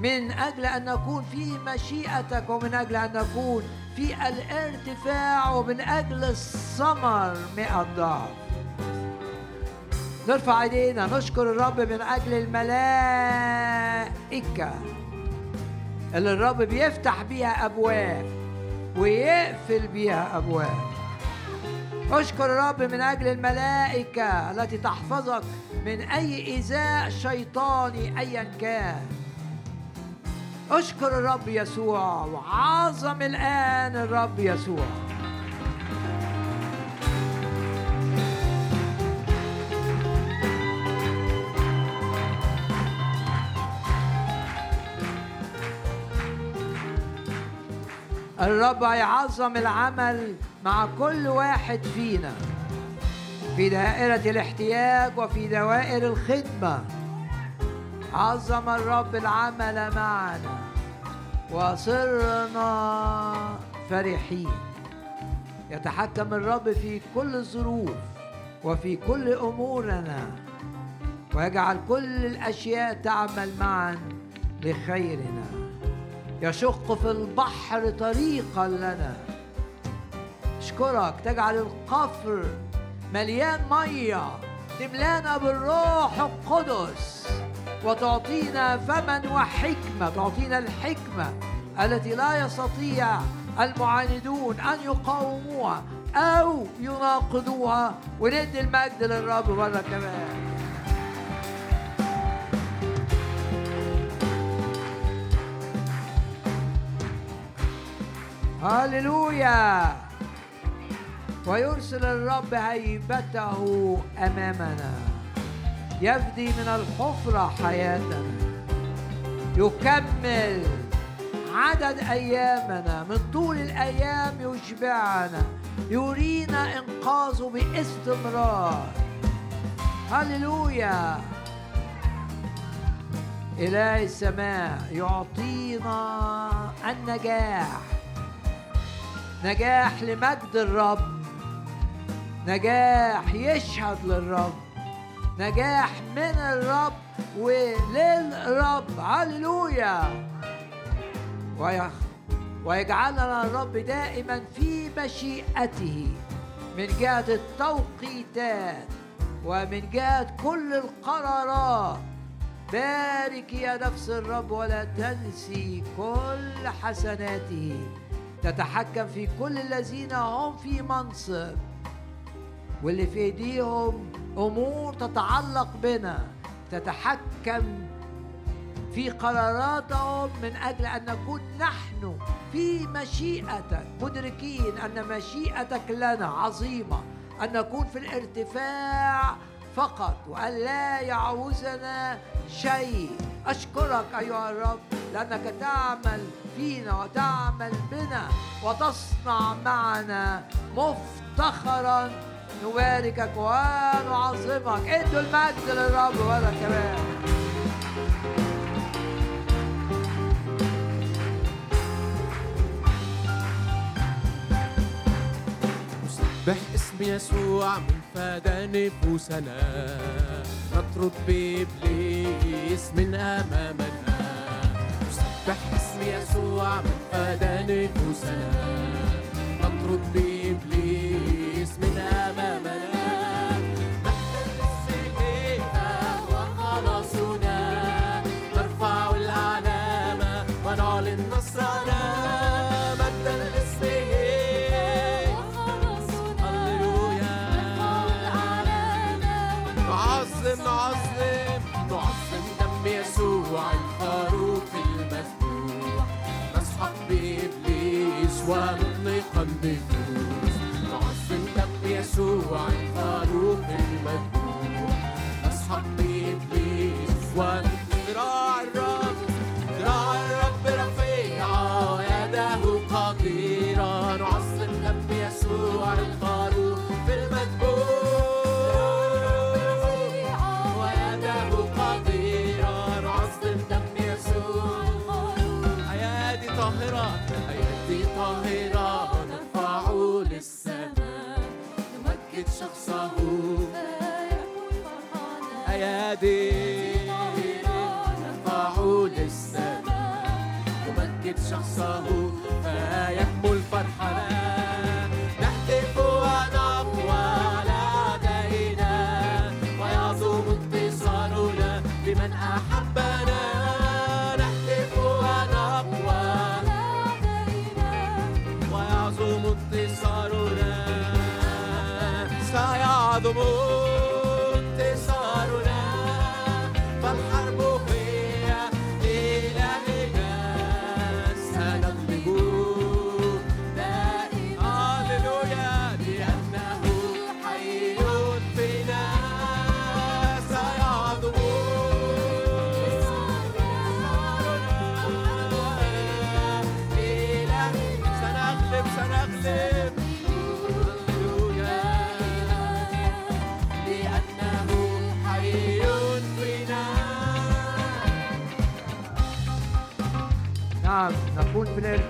من أجل أن نكون في مشيئتك ومن أجل أن نكون في الارتفاع ومن أجل الثمر مئة ضعف. نرفع إيدينا نشكر الرب من أجل الملائكة. اللي الرب بيفتح بيها أبواب ويقفل بيها أبواب. أشكر الرب من أجل الملائكة التي تحفظك من أي إيذاء شيطاني أيا كان. أشكر الرب يسوع وعظم الآن الرب يسوع. الرب هيعظم العمل مع كل واحد فينا. في دائرة الاحتياج وفي دوائر الخدمة عظم الرب العمل معنا. وصرنا فرحين. يتحكم الرب في كل الظروف وفي كل أمورنا ويجعل كل الأشياء تعمل معا لخيرنا. يشق في البحر طريقا لنا. اشكرك تجعل القفر مليان مية. تملانا بالروح القدس وتعطينا فما وحكمة تعطينا الحكمة التي لا يستطيع المعاندون أن يقاوموها أو يناقضوها. وندي المجد للرب مرة كمان. هللويا. ويرسل الرب هيبته أمامنا. يفدي من الحفرة حياتنا. يكمل عدد أيامنا. من طول الأيام يشبعنا. يرينا إنقاذه باستمرار. هللويا. إله السماء يعطينا النجاح. نجاح لمجد الرب. نجاح يشهد للرب. نجاح من الرب وللرب. هللويا. ويجعلنا الرب دائما في مشيئته. من جهة التوقيتات ومن جهة كل القرارات. بارك يا نفس الرب ولا تنسي كل حسناته. تتحكم في كل الذين هم في منصب واللي في إيديهم أمور تتعلق بنا. تتحكم في قراراتهم من أجل أن نكون نحن في مشيئتك مدركين أن مشيئتك لنا عظيمة أن نكون في الارتفاع فقط وأن لا يعوزنا شيء. أشكرك أيها الرب لأنك تعمل فينا وتعمل بنا وتصنع معنا مفتخرا. نباركك ونعظمك إدوا المجد للرب ولا كمان. نسبح اسم يسوع من فدى نفوسنا. نطرد بإبليس من أمامنا نسبح اسم يسوع من فدى نفوسنا نطرد بإبليس نرفعه للسماء شخصه فيكمل فرحنا.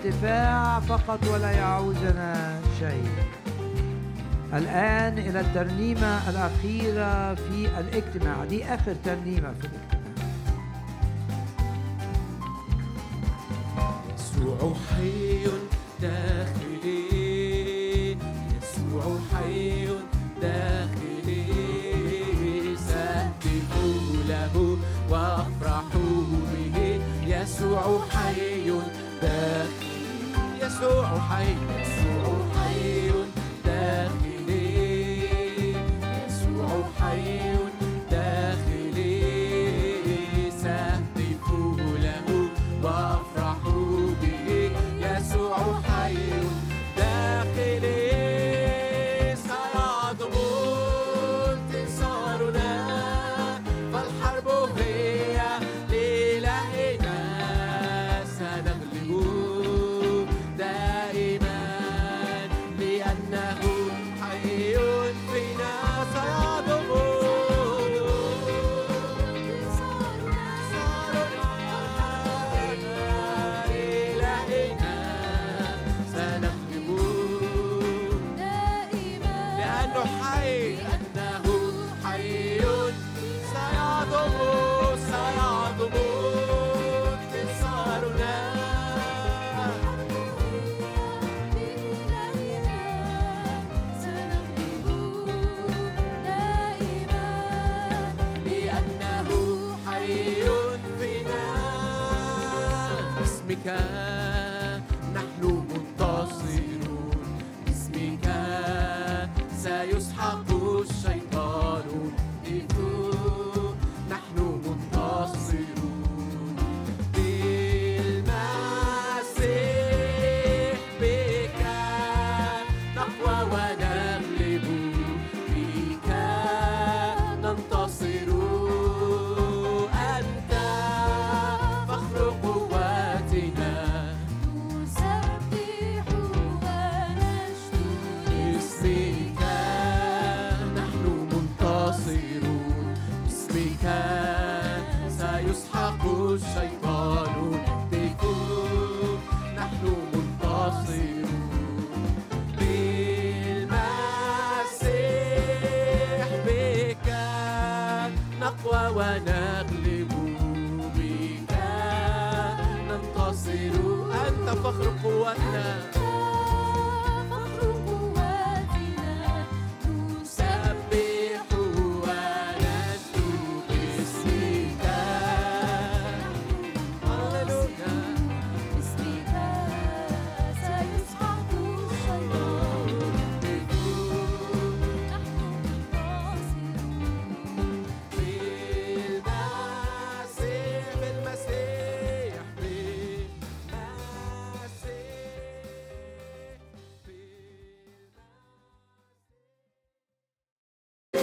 الارتفاع فقط ولا يعوزنا شيء. الآن إلى الترنيمة الأخيرة في الاجتماع. دي آخر ترنيمة في الاجتماع. يسوع حي داخلي. يسوع حي داخلي. سأهتف له وأفرح به. يسوع حي يسوع حي بك